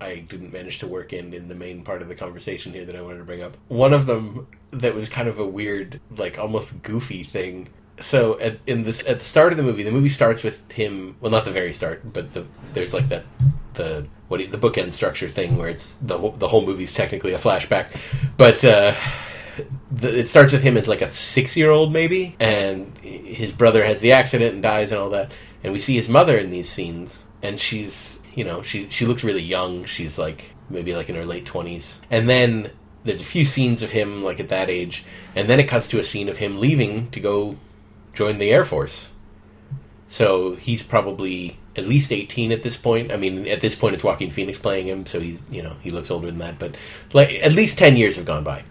I didn't manage to work in in the main part of the conversation here that I wanted to bring up. One of them that was kind of a weird, like almost goofy thing. So at in this at the start of the movie, the movie starts with him. Well, not the very start, but the there's like that the what the bookend structure thing where it's the the whole movie's technically a flashback, but. uh it starts with him as like a six year old maybe and his brother has the accident and dies and all that and we see his mother in these scenes and she's you know she she looks really young she's like maybe like in her late 20s and then there's a few scenes of him like at that age and then it cuts to a scene of him leaving to go join the air force so he's probably at least 18 at this point. I mean, at this point, it's Joaquin Phoenix playing him, so he's you know he looks older than that. But like at least 10 years have gone by,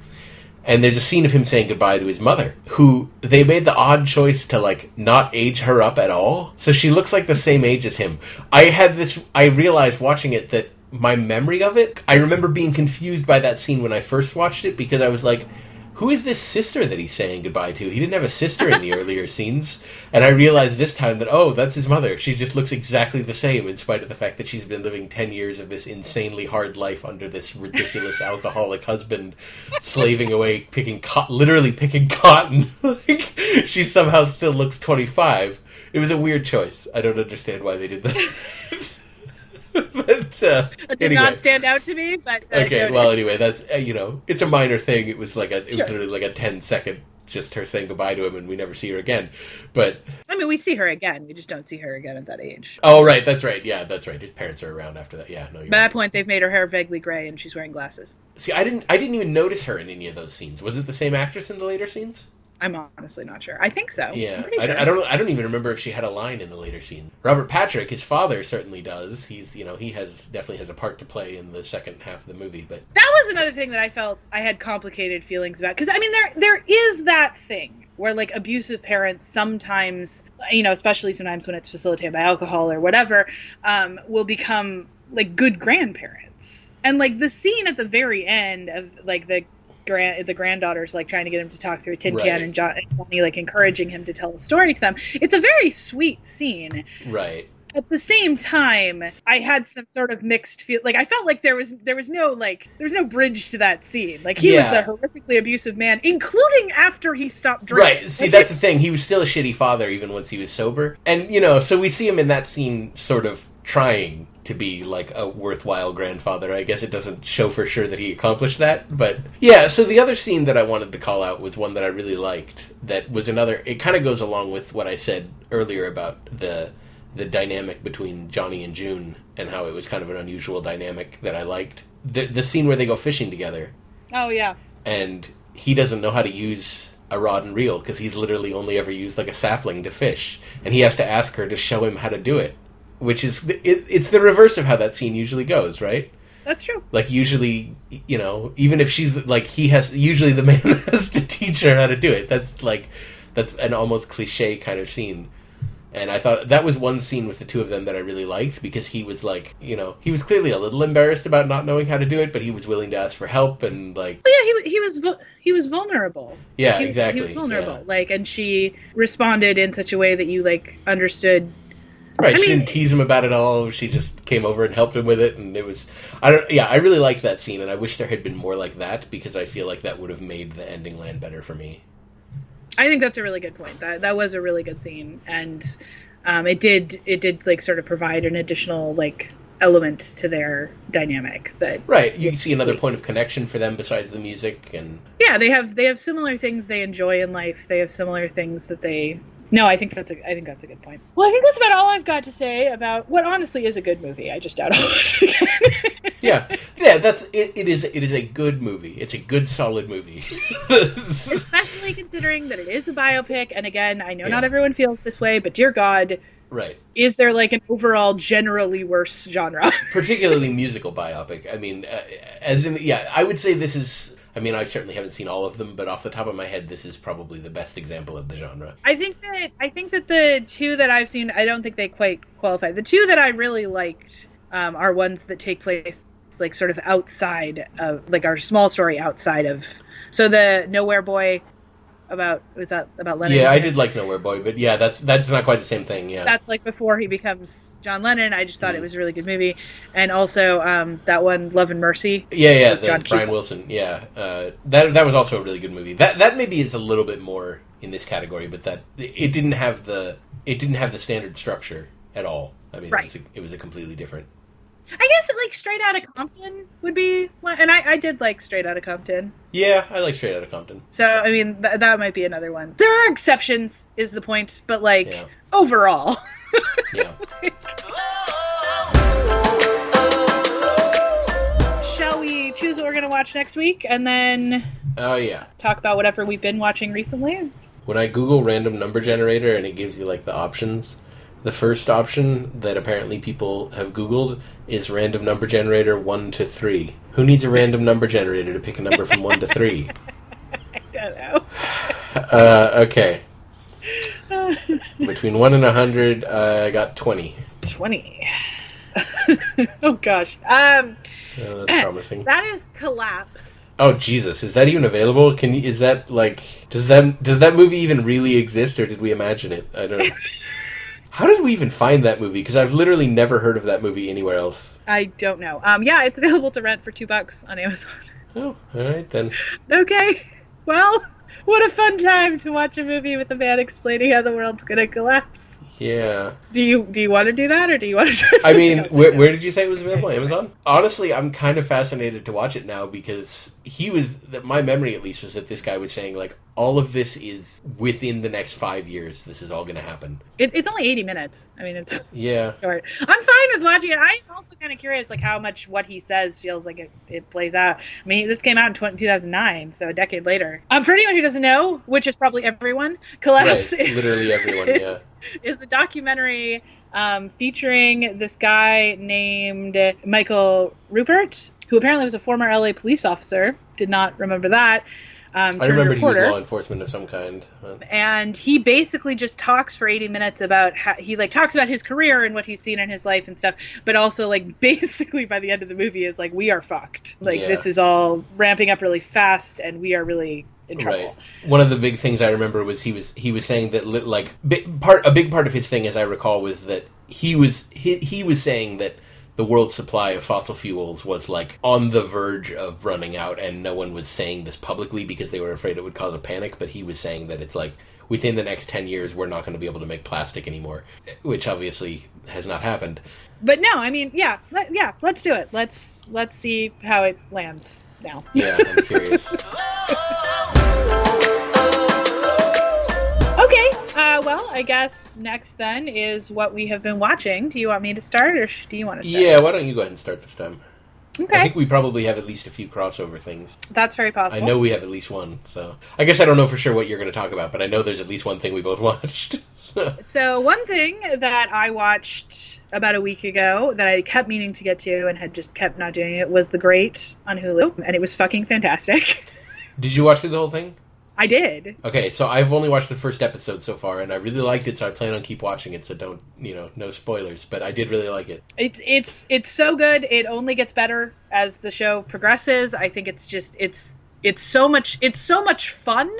and there's a scene of him saying goodbye to his mother, who they made the odd choice to like not age her up at all, so she looks like the same age as him. I had this. I realized watching it that my memory of it. I remember being confused by that scene when I first watched it because I was like who is this sister that he's saying goodbye to? He didn't have a sister in the earlier scenes. And I realized this time that, oh, that's his mother. She just looks exactly the same, in spite of the fact that she's been living 10 years of this insanely hard life under this ridiculous alcoholic husband, slaving away, picking co- literally picking cotton. like, she somehow still looks 25. It was a weird choice. I don't understand why they did that. but, uh, That did anyway. not stand out to me, but uh, Okay, well, anyway, that's uh, you know, it's a minor thing. It was like a, it was literally like a 10 second, just her saying goodbye to him, and we never see her again. But I mean, we see her again. We just don't see her again at that age. oh, right, that's right. Yeah, that's right. His parents are around after that. Yeah, no, you're By right. that point, they've made her hair vaguely gray, and she's wearing glasses. See, I didn't, I didn't even notice her in any of those scenes. Was it the same actress in the later scenes? I'm honestly not sure. I think so. Yeah, I, sure. I don't. I don't even remember if she had a line in the later scene. Robert Patrick, his father, certainly does. He's, you know, he has definitely has a part to play in the second half of the movie. But that was another thing that I felt I had complicated feelings about because I mean there there is that thing where like abusive parents sometimes you know especially sometimes when it's facilitated by alcohol or whatever um, will become like good grandparents and like the scene at the very end of like the grand the granddaughters like trying to get him to talk through a tin Right. can and Johnny like encouraging him to tell a story to them. It's a very sweet scene. Right, at the same time i had some sort of mixed feel like i felt like there was there was no like there was no bridge to that scene. Like he was a horrifically abusive man including after he stopped drinking. Right. See, Like, that's the thing. He was still a shitty father even once he was sober, and you know, so we see him in that scene, sort of trying to be like a worthwhile grandfather. I guess it doesn't show for sure that he accomplished that, but yeah. So the other scene that I wanted to call out was one that I really liked. That was another. It kind of goes along with what I said earlier about the the dynamic between Johnny and June and how it was kind of an unusual dynamic that I liked. The the scene where they go fishing together oh yeah and he doesn't know how to use a rod and reel because he's literally only ever used like a sapling to fish, and he has to ask her to show him how to do it, which is the, it, it's the reverse of how that scene usually goes, right? that's true Like usually, you know, even if she's like he has, usually the man has to teach her how to do it. That's like that's an almost cliche kind of scene. And I thought that was one scene with the two of them that I really liked because he was like, you know, he was clearly a little embarrassed about not knowing how to do it, but he was willing to ask for help and like but yeah he, he was he was vulnerable Yeah, he, exactly. he was vulnerable yeah. like and she responded in such a way that you like understood Right, I she mean- didn't tease him about it all. She just came over and helped him with it, and it was. I don't. Yeah, I really liked that scene, and I wish there had been more like that because I feel like that would have made the ending land better for me. I think that's a really good point. That that was a really good scene, and um, it did it did like sort of provide an additional like element to their dynamic. That Right, you see another sweet. point of connection for them besides the music, and yeah, they have they have similar things they enjoy in life. They have similar things that they. No, I think that's a I think that's a good point. Well, I think that's about all I've got to say about what honestly is a good movie. I just doubt it. yeah, yeah, that's it. It is. It is a good movie. It's a good, solid movie. Especially considering that it is a biopic, and again, I know not everyone feels this way, but dear God, right, is there like an overall generally worse genre? particularly musical biopic. I mean, uh, as in, yeah, I would say this is. I mean, I certainly haven't seen all of them, but off the top of my head, this is probably the best example of the genre. I think that I think that the two that I've seen, I don't think they quite qualify. The two that I really liked um, are ones that take place like sort of outside of like our small story outside of. So the Nowhere Boy about was that about Lennon? Yeah, I did like Nowhere Boy, but yeah, that's that's not quite the same thing. Yeah, That's like before he becomes John Lennon. I just thought Mm. it was a really good movie, and also um, that one Love and Mercy. Yeah, yeah, the John Brian Cusack. Wilson. Yeah, uh, that that was also a really good movie. That that maybe is a little bit more in this category, but that it didn't have the it didn't have the standard structure at all. I mean, Right. it, was a, it was a completely different. I guess like Straight Outta Compton would be one, and I, I did like Straight Outta Compton. Yeah, I like Straight Outta Compton. So I mean th- that might be another one. There are exceptions, is the point, but like Yeah. overall, Yeah, shall we choose what we're gonna watch next week and then oh yeah. talk about whatever we've been watching recently? When I Google random number generator and it gives you like the options, the first option that apparently people have Googled is random number generator one to three. Who needs a random number generator to pick a number from one to three? I don't know. Uh, okay. Between one and a hundred, uh, I got twenty. Twenty. oh gosh. Um, Oh, that's promising. that is collapse. Oh Jesus, is that even available? Can you, is that like does that does that movie even really exist or did we imagine it? I don't. know. How did we even find that movie? Because I've literally never heard of that movie anywhere else. I don't know. Um, yeah, it's available to rent for two bucks on Amazon. Oh, all right then. okay. Well, what a fun time to watch a movie with a man explaining how the world's gonna collapse. Yeah. Do you do you want to do that or do you want to? I mean, where, where did you say it was available? Amazon. Honestly, I'm kind of fascinated to watch it now because he was. My memory, at least, was that this guy was saying like all of this is within the next five years. This is all going to happen. It, it's only 80 minutes. I mean, it's Yeah. short. I'm fine with watching it. I'm also kind of curious, like how much what he says feels like it, it plays out. I mean, this came out in 20, 2009, so a decade later. Um, for anyone who doesn't know, which is probably everyone, Collapse Right. Literally everyone. Yeah. Is, a documentary um, featuring this guy named Michael Ruppert, who apparently was a former LA police officer. Did not remember that. Um, I turned remembered he was law enforcement of some kind. And he basically just talks for 80 minutes about how he like talks about his career and what he's seen in his life and stuff but also like basically by the end of the movie is like we are fucked like Yeah. this is all ramping up really fast and we are really in trouble Right. One of the big things I remember was he was he was saying that li- like big part a big part of his thing, as I recall, was that he was he, he was saying that the world's supply of fossil fuels was like on the verge of running out, and no one was saying this publicly because they were afraid it would cause a panic. But he was saying that it's like within the next ten years we're not going to be able to make plastic anymore, which obviously has not happened. but no i mean yeah let, yeah let's do it let's let's see how it lands now Yeah, I'm curious. okay uh, well i guess next then is what we have been watching do you want me to start or do you want to start yeah, why don't you go ahead and start this time? I think we probably have at least a few crossover things. that's very possible. I know we have at least one, so I guess I don't know for sure what you're going to talk about, but I know there's at least one thing we both watched. So- So one thing that I watched about a week ago that I kept meaning to get to and had just kept not doing it was The Great on Hulu, and it was fucking fantastic. Did you watch through the whole thing? I did. Okay, so I've only watched the first episode so far, and I really liked it, so I plan on keep watching it. So don't, you know, no spoilers. But I did really like it. It's it's it's so good. It only gets better as the show progresses. I think it's just it's it's so much it's so much fun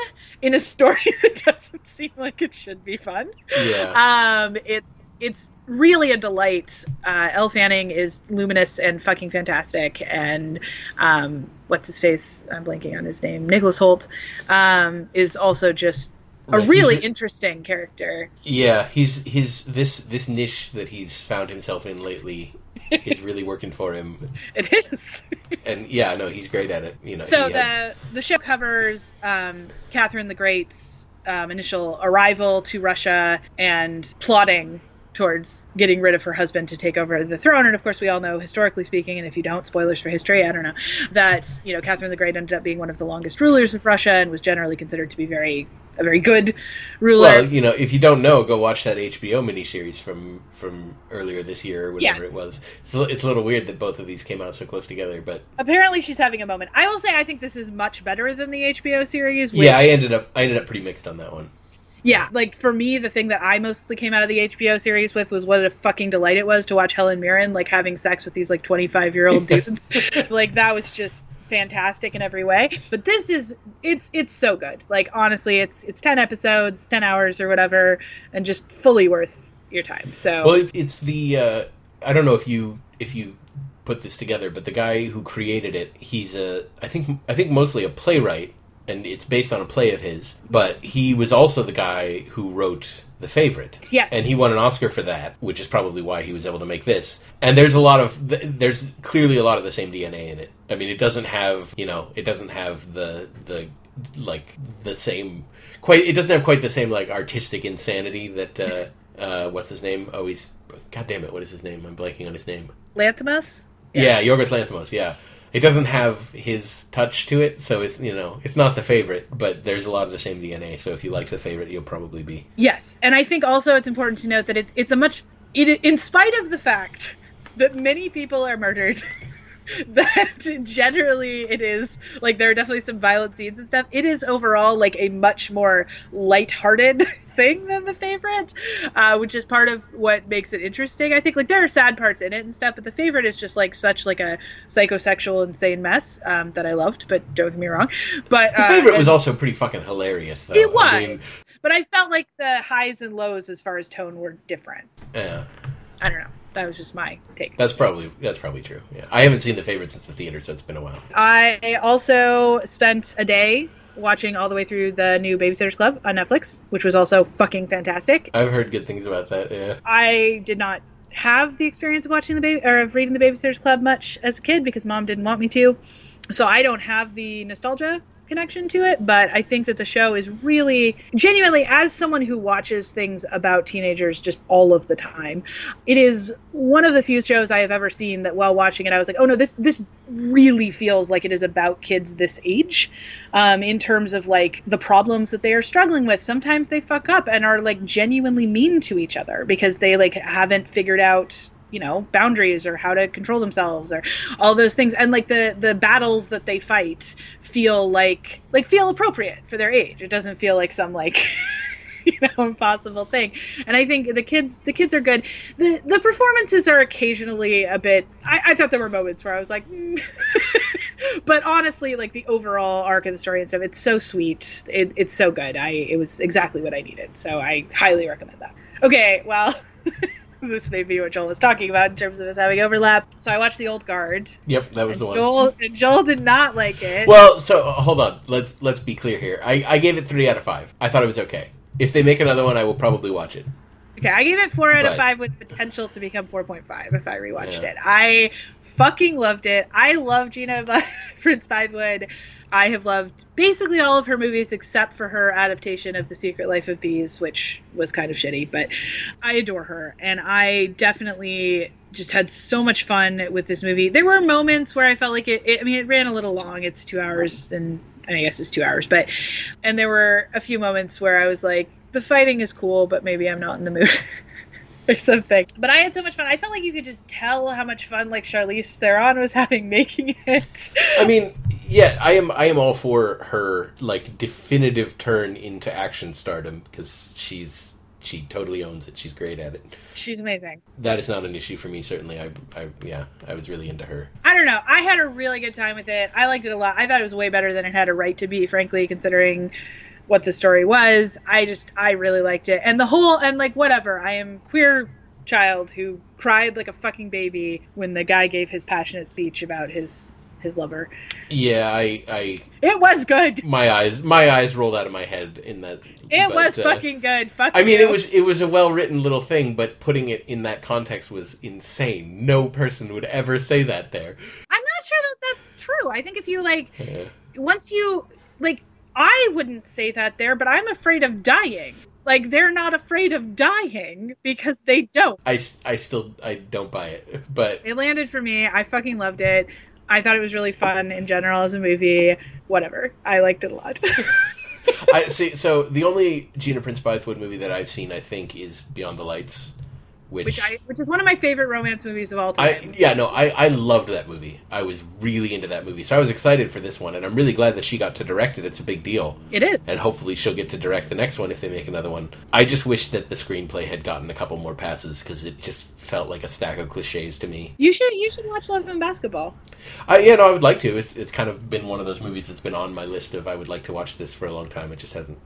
in a story that doesn't seem like it should be fun. Yeah, Um, it's it's really a delight. Uh, Elle Fanning is luminous and fucking fantastic, and um, what's his face? I'm blanking on his name. Nicholas Hoult um, is also just a really re- interesting character. yeah. He's his this this niche that he's found himself in lately is really working for him, It is. and yeah, no, he's great at it. You know, so he had- the the show covers um, Catherine the Great's um, initial arrival to Russia and plotting towards getting rid of her husband to take over the throne. And of course, we all know, historically speaking, and if you don't, spoilers for history, I don't know, that you know Catherine the Great ended up being one of the longest rulers of Russia and was generally considered to be very a very good ruler. Well, you know, if you don't know, go watch that HBO miniseries from from earlier this year or whatever Yes. it was. It's a, it's a little weird that both of these came out so close together, but Apparently, she's having a moment. I will say, I think this is much better than the HBO series. Which, yeah, I ended up I ended up pretty mixed on that one. Yeah, like for me, the thing that I mostly came out of the HBO series with was what a fucking delight it was to watch Helen Mirren like having sex with these like 25 year old dudes. like that was just fantastic in every way. But this is it's it's so good. Like honestly, it's it's 10 episodes, 10 hours or whatever, and just fully worth your time. So Well, it's, it's the uh, I don't know if you if you put this together, but the guy who created it, he's a I think I think mostly a playwright, and it's based on a play of his. But he was also the guy who wrote The Favorite. Yes. and he won an Oscar for that, which is probably why he was able to make this. And there's a lot of there's clearly a lot of the same DNA in it. I mean, it doesn't have you know it doesn't have the the like the same quite it doesn't have quite the same like artistic insanity that uh, uh what's his name oh he's god damn it what is his name i'm blanking on his name Lanthimos? yeah, Yorgos Lanthimos yeah it doesn't have his touch to it so it's you know it's not the favorite but there's a lot of the same dna so if you like the favorite you'll probably be Yes, and I think also it's important to note that it's it's a much it, in spite of the fact that many people are murdered. that generally it is like there are definitely some violent scenes and stuff. It is overall like a much more lighthearted thing than the favorite, uh, which is part of what makes it interesting. I think like there are sad parts in it and stuff, but the favorite is just like such like a psychosexual insane mess um, that I loved. But don't get me wrong, but the uh, favorite and- was also pretty fucking hilarious though it was, I mean, but I felt like the highs and lows as far as tone were different. yeah I don't know. That was just my take. that's probably that's probably true yeah i haven't seen the favorite since the theater so it's been a while I also spent a day watching all the way through the new Babysitters Club on Netflix, which was also fucking fantastic. I've heard good things about that. Yeah. I did not have the experience of watching the baby or of reading the Babysitters Club much as a kid because mom didn't want me to, so I don't have the nostalgia connection to it, but I think that the show is really genuinely as someone who watches things about teenagers just all of the time, it is one of the few shows I have ever seen that while watching it I was like, "Oh no, this this really feels like it is about kids this age." Um, in terms of like the problems that they are struggling with. Sometimes they fuck up and are like genuinely mean to each other because they like haven't figured out you know boundaries or how to control themselves or all those things. And like the the battles that they fight feel like like feel appropriate for their age. It doesn't feel like some like you know impossible thing. And i think the kids the kids are good. The the performances are occasionally a bit i, I thought there were moments where i was like mm. but honestly like the overall arc of the story and stuff it's so sweet. It, it's so good. I it was exactly what i needed. So i highly recommend that. Okay well this may be what Joel was talking about in terms of us having overlap. So I watched The Old Guard. Yep, that was the one. Joel and Joel did not like it. Well, so uh, hold on. Let's let's be clear here. I, I gave it three out of five. I thought it was okay. If they make another one, I will probably watch it. okay, I gave it four out of five with potential to become four point five if I rewatched Yeah. it. I fucking loved it. I love Gina by Prince Bythewood. I have loved basically all of her movies except for her adaptation of The Secret Life of Bees, which was kind of shitty, but I adore her. And I definitely just had so much fun with this movie. There were moments where I felt like it, it I mean, it ran a little long. It's two hours, and I guess it's two hours, but, and there were a few moments where I was like, the fighting is cool, but maybe I'm not in the mood. or something. But I had so much fun. I felt like you could just tell how much fun like Charlize Theron was having making it. I mean, yeah, I am. I am all for her like definitive turn into action stardom because she's she totally owns it. She's great at it. She's amazing. That is not an issue for me. Certainly, I, I yeah, I was really into her. I don't know. I had a really good time with it. I liked it a lot. I thought it was way better than it had a right to be, frankly, considering what the story was. I just I really liked it. And the whole and like whatever. I am queer child who cried like a fucking baby when the guy gave his passionate speech about his his lover. Yeah, I, I, It was good. my eyes, my eyes rolled out of my head in that. It but, was uh, fucking good. Fuck I mean, you. it was it was a well written little thing, but putting it in that context was insane. No person would ever say that there. I'm not sure that that's true. I think if you like Yeah. once you like I wouldn't say that there, but I'm afraid of dying. Like they're not afraid of dying because they don't. I, I still I don't buy it, but It landed for me. I fucking loved it. I thought it was really fun in general as a movie. Whatever. I liked it a lot. I see. So the only Gina Prince Bythewood movie that I've seen, I think, is Beyond the Lights, which, which I which is one of my favorite romance movies of all I time. yeah no I I loved that movie. I was really into that movie, so I was excited for this one, and I'm really glad that she got to direct it. It's a big deal, it is. and hopefully she'll get to direct the next one if they make another one. I just wish that the screenplay had gotten a couple more passes because it just felt like a stack of cliches to me. You should you should watch Love and Basketball. I yeah no I would like to. It's it's kind of been one of those movies that's been on my list of I would like to watch this for a long time. It just hasn't.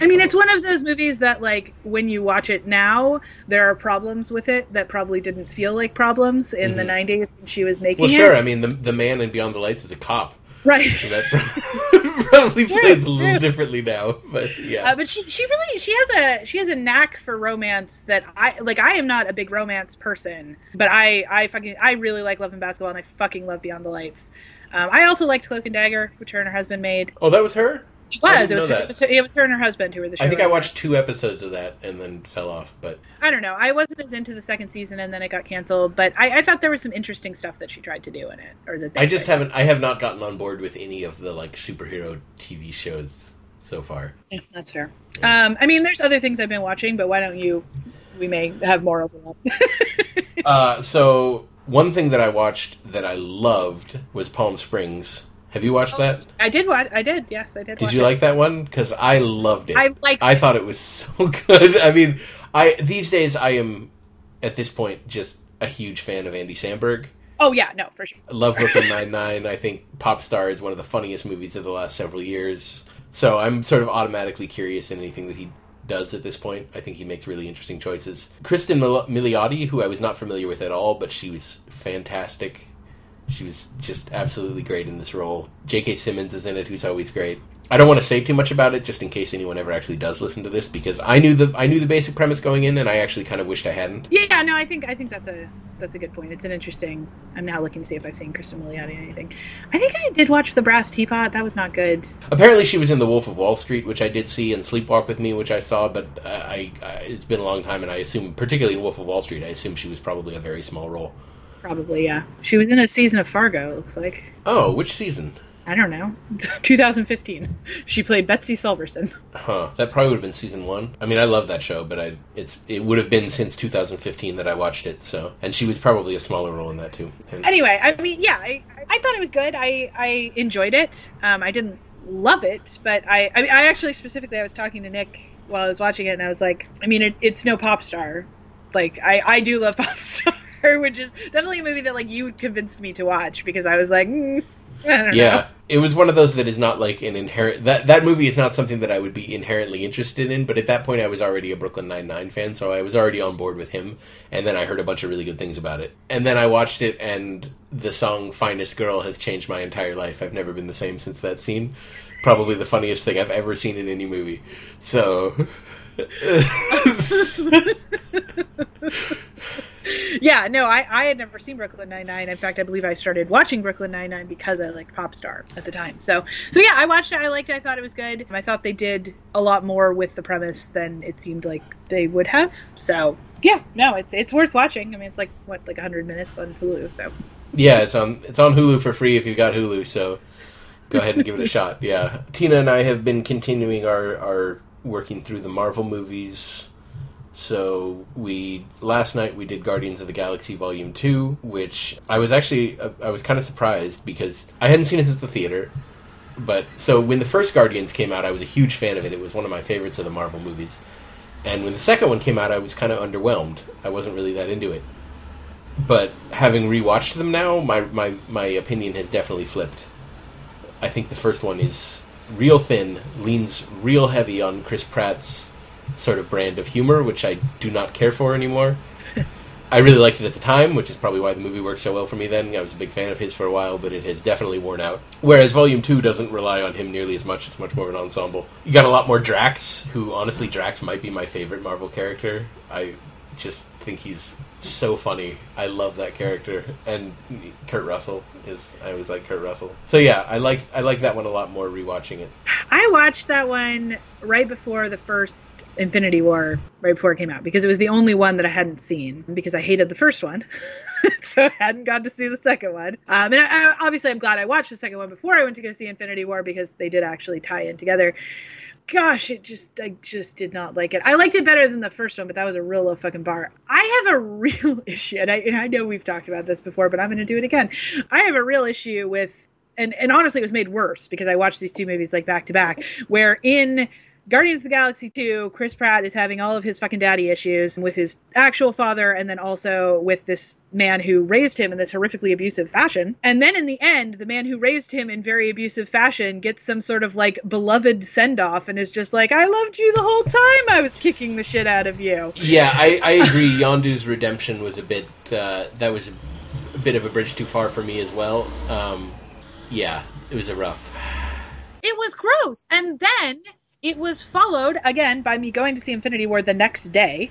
I mean, it's one of those movies that, like, when you watch it now, there are problems with it that probably didn't feel like problems in the Mhm. '90s when she was making it. Well, it. sure. I mean, the the man in Beyond the Lights is a cop. right. So that probably plays a little differently now, but yeah. Uh, but she she really she has a she has a knack for romance that I like. I am not a big romance person, but I I fucking I really like Love and Basketball, and I fucking love Beyond the Lights. Um, I also liked Cloak and Dagger, which her and her husband made. oh, that was her. It was it was, her, it was her it was her and her husband who were the. I think I watched two episodes of that and then fell off. But I don't know. I wasn't as into the second season, and then it got canceled. But I, I thought there was some interesting stuff that she tried to do in it, or that they I just haven't. I have not gotten on board with any of the like superhero TV shows so far. Yeah, that's fair. Um, I mean, there's other things I've been watching, but why don't you? We may have more overlap. Uh, so one thing that I watched that I loved was Palm Springs. Have you watched oh, that? I did watch. I did. Yes, I did. Did you it. like that one? Because I loved it. I liked. I thought it was so good. I mean, I these days I am at this point just a huge fan of Andy Samberg. oh yeah, no, for sure. Love Brooklyn Nine Nine. I think Pop Star is one of the funniest movies of the last several years. So I'm sort of automatically curious in anything that he does at this point. I think he makes really interesting choices. Kristen Mil- Milioti, who I was not familiar with at all, but she was fantastic. She was just absolutely great in this role. J.K. Simmons is in it, who's always great. I don't want to say too much about it, just in case anyone ever actually does listen to this, because I knew the I knew the basic premise going in, and I actually kind of wished I hadn't. Yeah, no, I think I think that's a that's a good point. It's an interesting. I'm now looking to see if I've seen Kristen Milioti in anything. I think I did watch The Brass Teapot. That was not good. Apparently, she was in The Wolf of Wall Street, which I did see, and Sleepwalk with Me, which I saw, but uh, I, I it's been a long time, and I assume, particularly in Wolf of Wall Street, I assume she was probably a very small role. Probably, yeah. She was in a season of Fargo. It looks like. Oh, which season? I don't know. 2015. She played Betsy Solverson. Huh. That probably would have been season one. I mean, I love that show, but I it's it would have been since 2015 that I watched it. So, and she was probably a smaller role in that too. And, Anyway, I mean, yeah, I, I thought it was good. I I enjoyed it. Um, I didn't love it, but I I, mean, I actually specifically I was talking to Nick while I was watching it, and I was like, I mean, it, it's no pop star. Like I I do love pop star, which is definitely a movie that like you convinced me to watch because I was like, mm, I don't know. yeah, it was one of those that is not like an inherent that that movie is not something that I would be inherently interested in. But at that point, I was already a Brooklyn Nine Nine fan, so I was already on board with him. And then I heard a bunch of really good things about it, and then I watched it, and the song "Finest Girl" has changed my entire life. I've never been the same since that scene. Probably the funniest thing I've ever seen in any movie. So. yeah, no, I, I had never seen Brooklyn Nine Nine. In fact, I believe I started watching Brooklyn Nine Nine because I liked Popstar at the time. So, so yeah, I watched it. I liked it. I thought it was good. I thought they did a lot more with the premise than it seemed like they would have. So, yeah, no, it's it's worth watching. I mean, it's like what like 100 minutes on Hulu. So, Yeah, it's on it's on Hulu for free if you've got Hulu. So go ahead and give it a shot. Yeah, Tina and I have been continuing our our working through the Marvel movies. So we last night we did Guardians of the Galaxy Volume Two, which I was actually uh, I was kind of surprised because I hadn't seen it since the theater. But so when the first Guardians came out, I was a huge fan of it. It was one of my favorites of the Marvel movies. And when the second one came out, I was kind of underwhelmed. I wasn't really that into it. But having rewatched them now, my, my, my opinion has definitely flipped. I think the first one is real thin, leans real heavy on Chris Pratt's sort of brand of humor, which I do not care for anymore. I really liked it at the time, which is probably why the movie worked so well for me then. I was a big fan of his for a while, but it has definitely worn out. Whereas Volume 2 doesn't rely on him nearly as much, it's much more of an ensemble. You got a lot more Drax, who honestly, Drax might be my favorite Marvel character. I just think he's so funny. I love that character. And Kurt Russell is I always like Kurt Russell. So yeah, I like I like that one a lot more rewatching it. I watched that one right before the first Infinity War, right before it came out, because it was the only one that I hadn't seen because I hated the first one. so I hadn't got to see the second one. Um, and I, I, obviously, I'm glad I watched the second one before I went to go see Infinity War because they did actually tie in together. Gosh, it just I just did not like it. I liked it better than the first one, but that was a real low fucking bar. I have a real issue, and I, and I know we've talked about this before, but I'm going to do it again. I have a real issue with and and honestly it was made worse because I watched these two movies like back to back where in Guardians of the Galaxy 2, Chris Pratt is having all of his fucking daddy issues with his actual father and then also with this man who raised him in this horrifically abusive fashion. And then in the end, the man who raised him in very abusive fashion gets some sort of like beloved send off and is just like, I loved you the whole time I was kicking the shit out of you. Yeah, I, I agree. Yondu's redemption was a bit uh, that was a bit of a bridge too far for me as well. Um, yeah, it was a rough. It was gross. And then it was followed again by me going to see Infinity War the next day.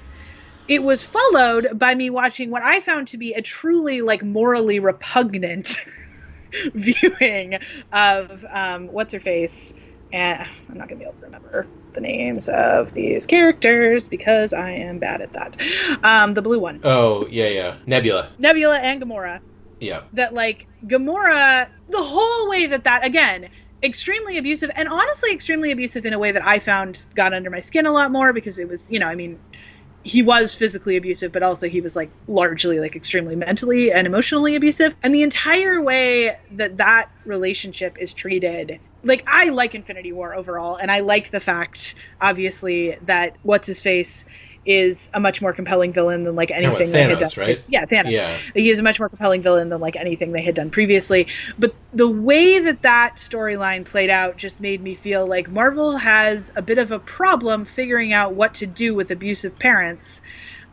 It was followed by me watching what I found to be a truly like morally repugnant viewing of um, what's her face, and I'm not gonna be able to remember the names of these characters because I am bad at that. Um, the blue one, Oh yeah, yeah, Nebula. Nebula and Gamora Yeah, that like Gamora the whole way that that again extremely abusive and honestly extremely abusive in a way that I found got under my skin a lot more because it was you know I mean he was physically abusive but also he was like largely like extremely mentally and emotionally abusive. And the entire way that that relationship is treated like I like Infinity War overall and I like the fact obviously that what's his face is a much more compelling villain than like anything they had done. right? Yeah, Thanos. Yeah. He is a much more compelling villain than like anything they had done previously. But the way that that storyline played out just made me feel like Marvel has a bit of a problem figuring out what to do with abusive parents.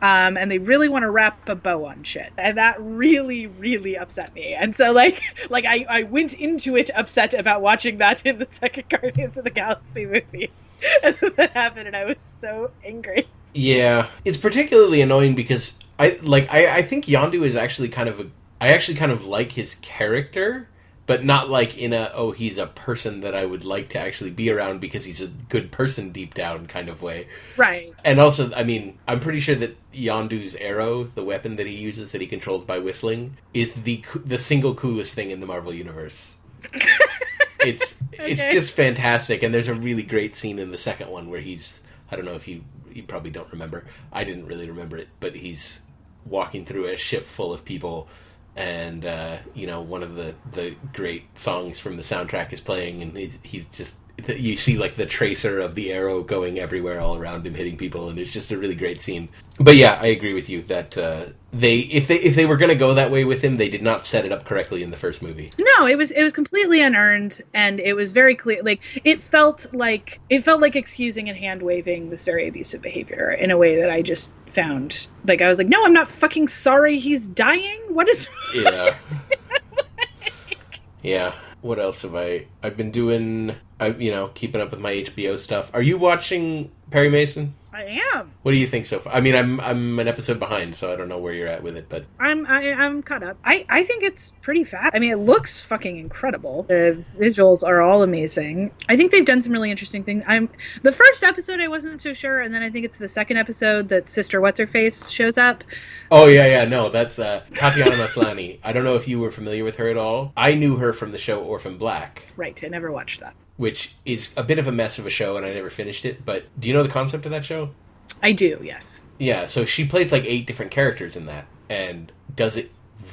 um, and they really want to wrap a bow on shit, and that really, really upset me. And so, like, like I, I went into it upset about watching that in the second Guardians of the Galaxy movie, and then that happened, and I was so angry. Yeah, it's particularly annoying because I like I, I think Yondu is actually kind of a I actually kind of like his character, but not like in a oh he's a person that I would like to actually be around because he's a good person deep down kind of way. Right. And also, I mean, I'm pretty sure that Yondu's arrow, the weapon that he uses that he controls by whistling, is the the single coolest thing in the Marvel universe. it's it's Okay. just fantastic, and there's a really great scene in the second one where he's I don't know if you you probably don't remember. I didn't really remember it, but he's walking through a ship full of people and uh, you know one of the the great songs from the soundtrack is playing and he's, he's just you see like the tracer of the arrow going everywhere all around him hitting people and it's just a really great scene but yeah i agree with you that uh, they if they if they were going to go that way with him they did not set it up correctly in the first movie No, it was it was completely unearned, and it was very clear. Like it felt like it felt like excusing and hand waving this very abusive behavior in a way that I just found like I was like, no, I'm not fucking sorry he's dying. What is? yeah yeah what else have i i've been doing i you know keeping up with my hbo stuff are you watching perry mason I am. what do you think so far i mean i'm i'm an episode behind so i don't know where you're at with it but I'm I, I'm caught up. I I think it's pretty fast. I mean, it looks fucking incredible. The visuals are all amazing. I think they've done some really interesting things. I'm the first episode I wasn't so sure, and then I think it's the second episode that Sister What's Her Face shows up. Oh yeah, yeah, no, that's uh, Tatiana Maslany. I don't know if you were familiar with her at all. I knew her from the show Orphan Black, Right. I never watched that. Which is a bit of a mess of a show, and I never finished it. But do you know the concept of that show? I do. Yes. Yeah, so she plays like eight different characters in that, and does it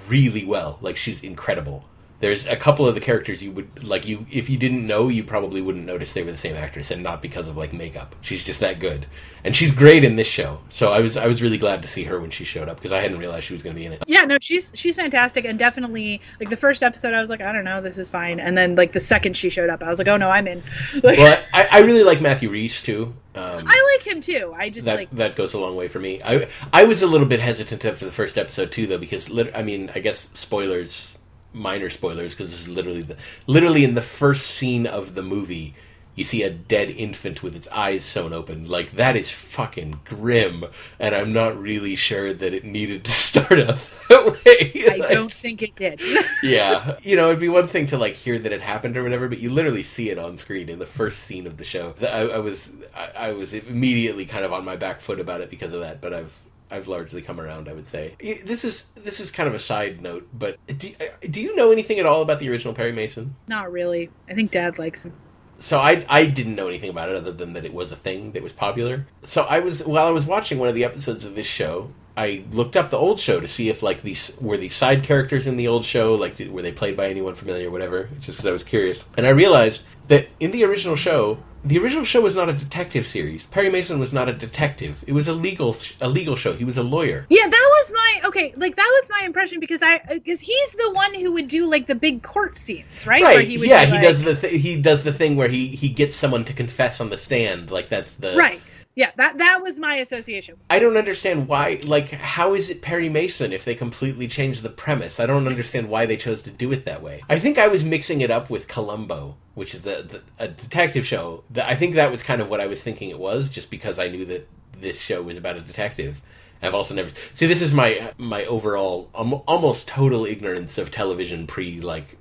really well. Like she's incredible. There's a couple of the characters you would like you if you didn't know you probably wouldn't notice they were the same actress and not because of like makeup. She's just that good. And she's great in this show. So I was I was really glad to see her when she showed up because I hadn't realized she was going to be in it. Yeah, no, she's she's fantastic and definitely like the first episode I was like, I don't know, this is fine. And then like the second she showed up, I was like, oh no, I'm in. Like, Well, I, I really like Matthew Rhys too. Um, I like him too. I just that like that goes a long way for me. I I was a little bit hesitant after the first episode too, though, because lit- I mean, I guess spoilers, minor spoilers, because this is literally the literally in the first scene of the movie. You see a dead infant with its eyes sewn open. Like that is fucking grim, and I'm not really sure that it needed to start out that way. I Like, don't think it did. yeah, you know, it'd be one thing to like hear that it happened or whatever, but you literally see it on screen in the first scene of the show. I, I was, I, I was immediately kind of on my back foot about it because of that, but I've, I've largely come around. I would say this is this is kind of a side note, but do, uh, do you know anything at all about the original Perry Mason? Not really. I think Dad likes him. So I I didn't know anything about it other than that it was a thing that was popular. So I was while I was watching one of the episodes of this show, I looked up the old show to see if like these were these side characters in the old show, like were they played by anyone familiar, or whatever. Just because I was curious, and I realized that in the original show, the original show was not a detective series. Perry Mason was not a detective. It was a legal a legal show. He was a lawyer. Yeah, that was my okay. Like that was my impression because I uh, because he's the one who would do like the big court scenes, right? Where Right. he would yeah, he like- does the th- he does the thing where he he gets someone to confess on the stand. Like that's the Right. Yeah, that that was my association. I don't understand why. Like, how is it Perry Mason if they completely changed the premise? I don't understand why they chose to do it that way. I think I was mixing it up with Columbo, which is the, the a detective show. The, I think that was kind of what I was thinking it was, just because I knew that this show was about a detective. I've also never see. This is my my overall um, almost total ignorance of television pre like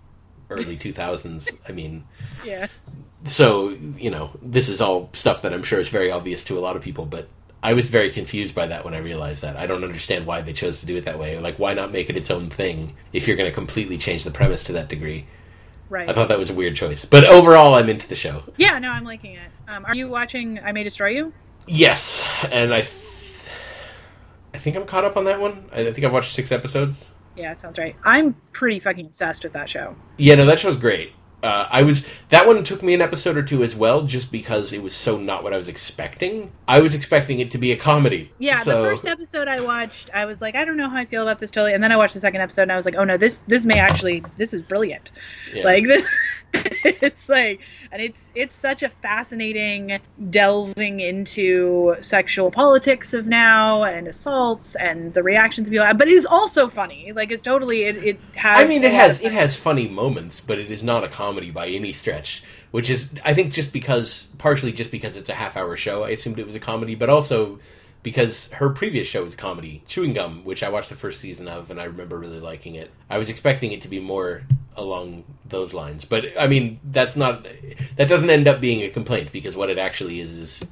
early two thousands. I mean, Yeah. so you know this is all stuff that i'm sure is very obvious to a lot of people but i was very confused by that when i realized that i don't understand why they chose to do it that way like why not make it its own thing if you're going to completely change the premise to that degree Right. i thought that was a weird choice but overall i'm into the show yeah, no, I'm liking it. Um, are you watching I May Destroy You? yes and i th- i think i'm caught up on that one i think i've watched six episodes Yeah, that sounds right. I'm pretty fucking obsessed with that show. Yeah, no, that show's great. Uh, I was that one took me an episode or two as well, just because it was so not what I was expecting. I was expecting it to be a comedy. Yeah, so, the first episode I watched, I was like, I don't know how I feel about this totally, and then I watched the second episode, and I was like, oh no, this this may actually this is brilliant. yeah. Like this, it's like and it's it's such a fascinating delving into sexual politics of now and assaults and the reactions of people but it is also funny like it's totally it, it has I mean, it has it has funny moments, but it is not a comedy by any stretch. Which is, I think, just because partially just because it's a half hour show, I assumed it was a comedy, but also because her previous show was comedy, Chewing Gum, which I watched the first season of, and I remember really liking it. I was expecting it to be more along those lines, but I mean, that's not that doesn't end up being a complaint because what it actually is is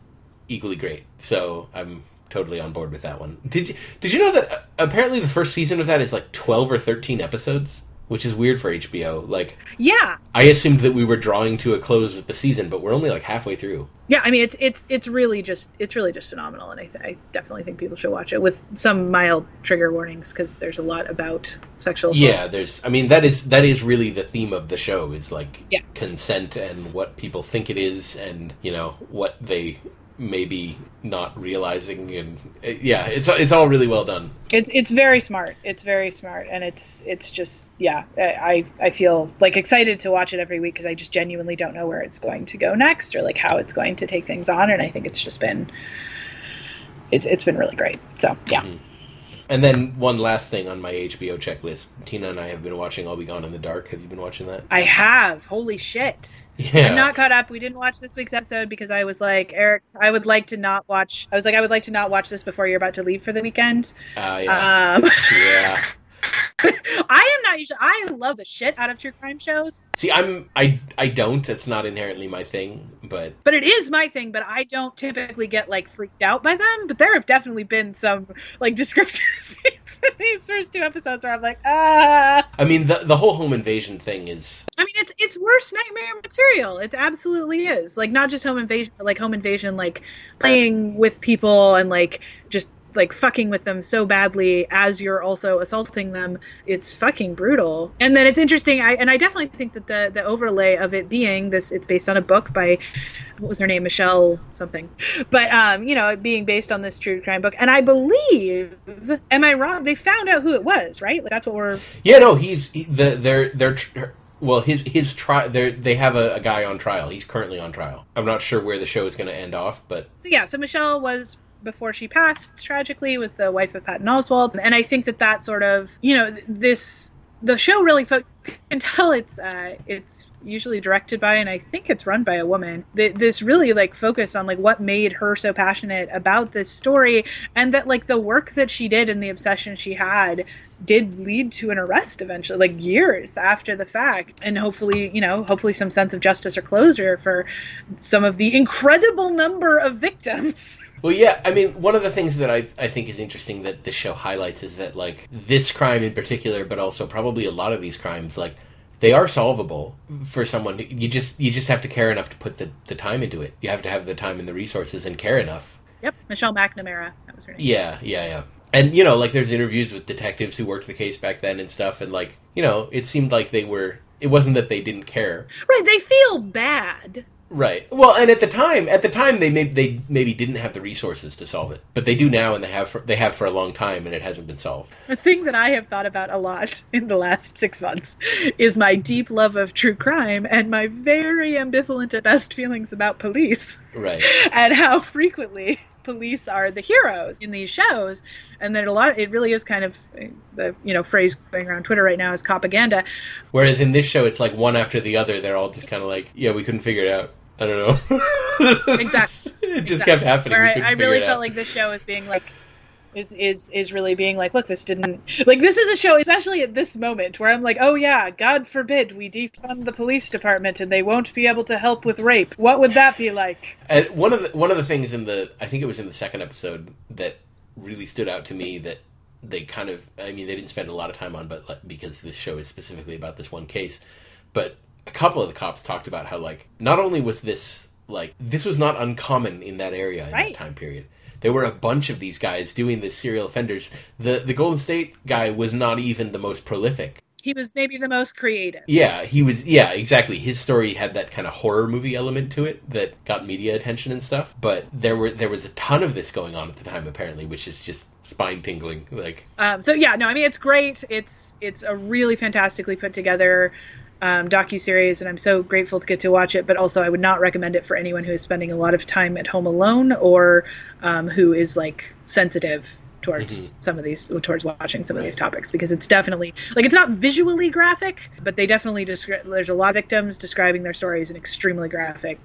equally great. So I'm totally on board with that one. Did you did you know that uh, apparently the first season of that is like twelve or thirteen episodes, which is weird for HBO. Like yeah I assumed that we were drawing to a close with the season, but we're only like halfway through. yeah i mean it's it's it's really just it's really just phenomenal and i, th- I definitely think people should watch it with some mild trigger warnings because there's a lot about sexual assault Yeah, there's. I mean, that is that is really the theme of the show is like Yeah. consent and what people think it is, and you know what they may be not realizing, and yeah, it's it's all really well done. it's it's very smart. It's very smart. And it's it's just yeah i i feel like excited to watch it every week because i just genuinely don't know where it's going to go next or like how it's going to take things on. And i think it's just been it's it's been really great. So yeah. Mm-hmm. And then one last thing on my HBO checklist: Tina and I have been watching I'll Be Gone in the Dark. Have you been watching that? i have. Holy shit Yeah, i'm not caught up. We didn't watch this week's episode because i was like eric i would like to not watch i was like i would like to not watch this before you're about to leave for the weekend. Uh, yeah, um yeah. I am not usually i love the shit out of true crime shows. See, I'm I I don't. It's not inherently my thing, but but it is my thing but i don't typically get like freaked out by them. But there have definitely been some like descriptive scenes in these first two episodes where i'm like ah. I mean the the whole home invasion thing is i mean it's it's worse nightmare material. It absolutely is. Like not just home invasion but like home invasion like playing with people and like just like fucking with them so badly as you're also assaulting them it's fucking brutal. And then it's interesting I, and i definitely think that the the overlay of it being this it's based on a book by what was her name? Michelle something. But um you know it being based on this true crime book. And i believe am i wrong? They found out who it was right? Like that's what we're Yeah, no, he's he, the they're they're tr- well his his trial they they have a, a guy on trial. He's currently on trial. I'm not sure where the show is going to end off, but so yeah, so Michelle was before she passed tragically was the wife of Patton Oswalt, and I think that that sort of you know this the show really fo- can tell it's uh, it's usually directed by and I think it's run by a woman. Th- This really like focus on like what made her so passionate about this story, and that like the work that she did and the obsession she had did lead to an arrest eventually like years after the fact and hopefully you know hopefully some sense of justice or closure for some of the incredible number of victims Well, yeah, I mean, one of the things that I I think is interesting that this show highlights is that like this crime in particular, but also probably a lot of these crimes, like they are solvable for someone. You just you just have to care enough to put the the time into it. You have to have the time and the resources and care enough. Yep, Michelle McNamara. That was her name. Yeah, yeah, yeah. And you know, like there's interviews with detectives who worked the case back then and stuff, and like you know, it seemed like they were. It wasn't that they didn't care, Right, they feel bad. Right. Well, and at the time, at the time, they may, they maybe didn't have the resources to solve it, but they do now, and they have for, they have for a long time, and it hasn't been solved. The thing that I have thought about a lot in the last six months is my deep love of true crime and my very ambivalent at best feelings about police Right. and how frequently police are the heroes in these shows and that a lot it really is kind of the you know phrase going around twitter right now is propaganda Whereas in this show, it's like one after the other. They're all just kind of like, yeah, we couldn't figure it out. I don't know. Exactly. it just Exactly. kept happening. I, I really felt out. like this show is being like is is is really being like, look, this didn't like this is a show, especially at this moment where I'm like, oh yeah, God forbid we defund the police department and they won't be able to help with rape. What would that be like? And one of the one of the things in the I think it was in the second episode that really stood out to me that they kind of I mean they didn't spend a lot of time on, but like, because this show is specifically about this one case, but a couple of the cops talked about how like not only was this like this was not uncommon in that area in Right. that time period. There were a bunch of these guys doing this serial offenders. The the Golden State guy was not even the most prolific. He was maybe the most creative. Yeah, he was. Yeah, exactly. His story had that kind of horror movie element to it that got media attention and stuff. But there were there was a ton of this going on at the time, apparently, which is just spine tingling. Like, Um, so yeah, no, I mean it's great. It's it's a really fantastically put together um, docu series, and I'm so grateful to get to watch it. But also, I would not recommend it for anyone who is spending a lot of time at home alone or um, who is like sensitive towards mm-hmm. some of these towards watching some right. of these topics because it's definitely like it's not visually graphic but they definitely describe there's a lot of victims describing their stories in extremely graphic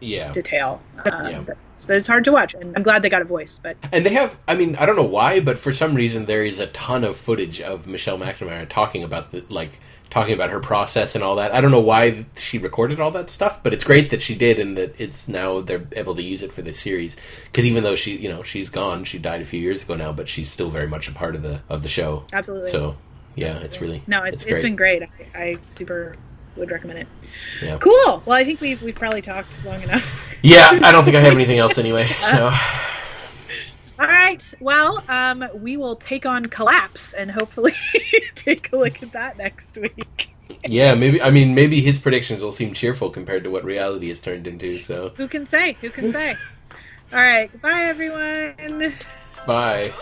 yeah. detail um, yeah. That's, that's hard to watch and i'm glad they got a voice but and they have i mean i don't know why but for some reason there is a ton of footage of michelle mcnamara talking about the like talking about her process and all that. I don't know why she recorded all that stuff, but it's great that she did and that it's now they're able to use it for this series. Because even though she, you know, she's gone, she died a few years ago now, but she's still very much a part of the of the show. Absolutely. So yeah, it's really no, it's it's, it's been great. I, I super would recommend it. Yeah. Cool. Well, I think we've we've probably talked long enough. yeah, I don't think I have anything else anyway. So. All right. Well, um, we will take on Collapse and hopefully take a look at that next week. yeah, maybe. I mean, maybe his predictions will seem cheerful compared to what reality has turned into. So who can say? Who can say? All right. Goodbye, everyone. Bye.